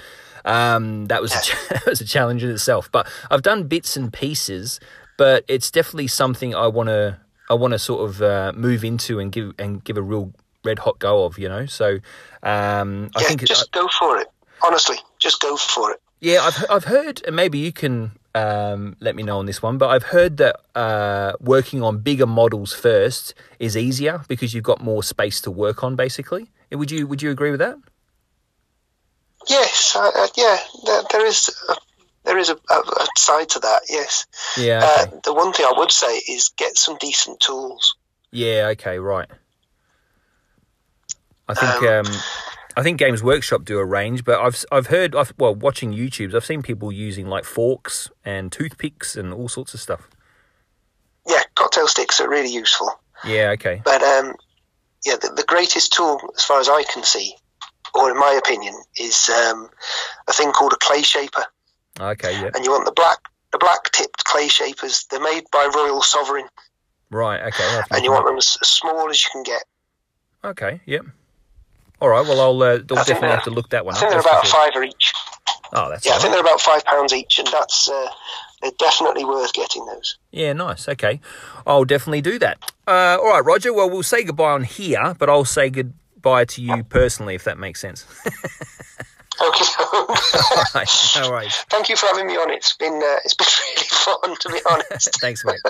Um, that was a, that was a challenge in itself. But I've done bits and pieces. But it's definitely something I want to, I want to sort of uh, move into and give and give a real red hot go of. You know, so um, I Yeah, think it- just go for it. Honestly, just go for it. yeah, I've I've heard, and maybe you can um, let me know on this one, but I've heard that uh, working on bigger models first is easier because you've got more space to work on. Basically, would you would you agree with that? Yes, uh, uh, yeah, there, there is a, there is a, a, a side to that. Yes, Yeah. Okay. uh, the one thing I would say is get some decent tools. yeah. Okay. Right. I think um, I think Games Workshop do a range, but I've I've heard I've well watching YouTube's I've seen people using like forks and toothpicks and all sorts of stuff. Yeah, cocktail sticks are really useful. Yeah. Okay. But um, yeah, the, the greatest tool, as far as I can see, or in my opinion, is um, a thing called a clay shaper. Okay. Yeah. And you want the black, the black tipped clay shapers. They're made by Royal Sovereign, Right. Okay. I'll have to and you want them as, as small as you can get. Okay. Yep. All right. Well, I'll, uh, I'll definitely have to look that one I up. think they're about five or each. Oh, that's Yeah, I think they're about five pounds each, and that's uh, they're definitely worth getting those. Yeah, nice. Okay. I'll definitely do that. Uh, all right, Roger. Well, we'll say goodbye on here, but I'll say buyer to you personally, if that makes sense. Okay. right, no worries. Thank you for having me on. It's been uh, it's been really fun, to be honest. Thanks, mate.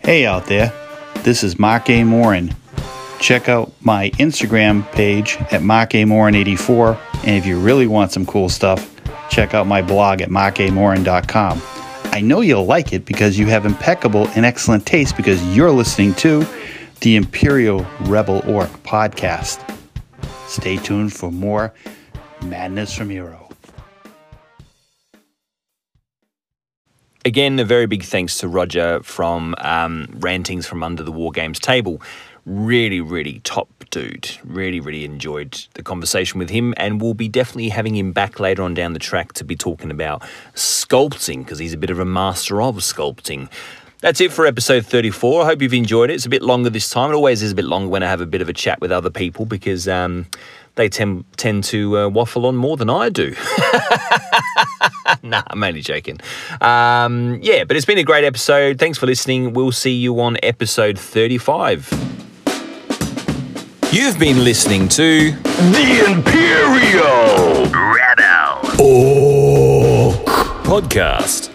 Hey out there, this is Mark A. Morin. Check out my Instagram page at Mark A. Morin84. And if you really want some cool stuff, check out my blog at markamorin.com. I know you'll like it because you have impeccable and excellent taste because you're listening to the Imperial Rebel Orc podcast. Stay tuned for more madness from Euro. Again, a very big thanks to Roger from um, Rantings from Under the War Games table. Really, really top dude. Really, really enjoyed the conversation with him, and we'll be definitely having him back later on down the track to be talking about sculpting because he's a bit of a master of sculpting. That's it for episode 34. I hope you've enjoyed it. It's a bit longer this time. It always is a bit longer when I have a bit of a chat with other people because um, they tend, tend to uh, waffle on more than I do. nah, I'm only joking. Um, yeah, but it's been a great episode. Thanks for listening. We'll see you on episode 35. You've been listening to The Imperial. Rebel Orc oh. Podcast.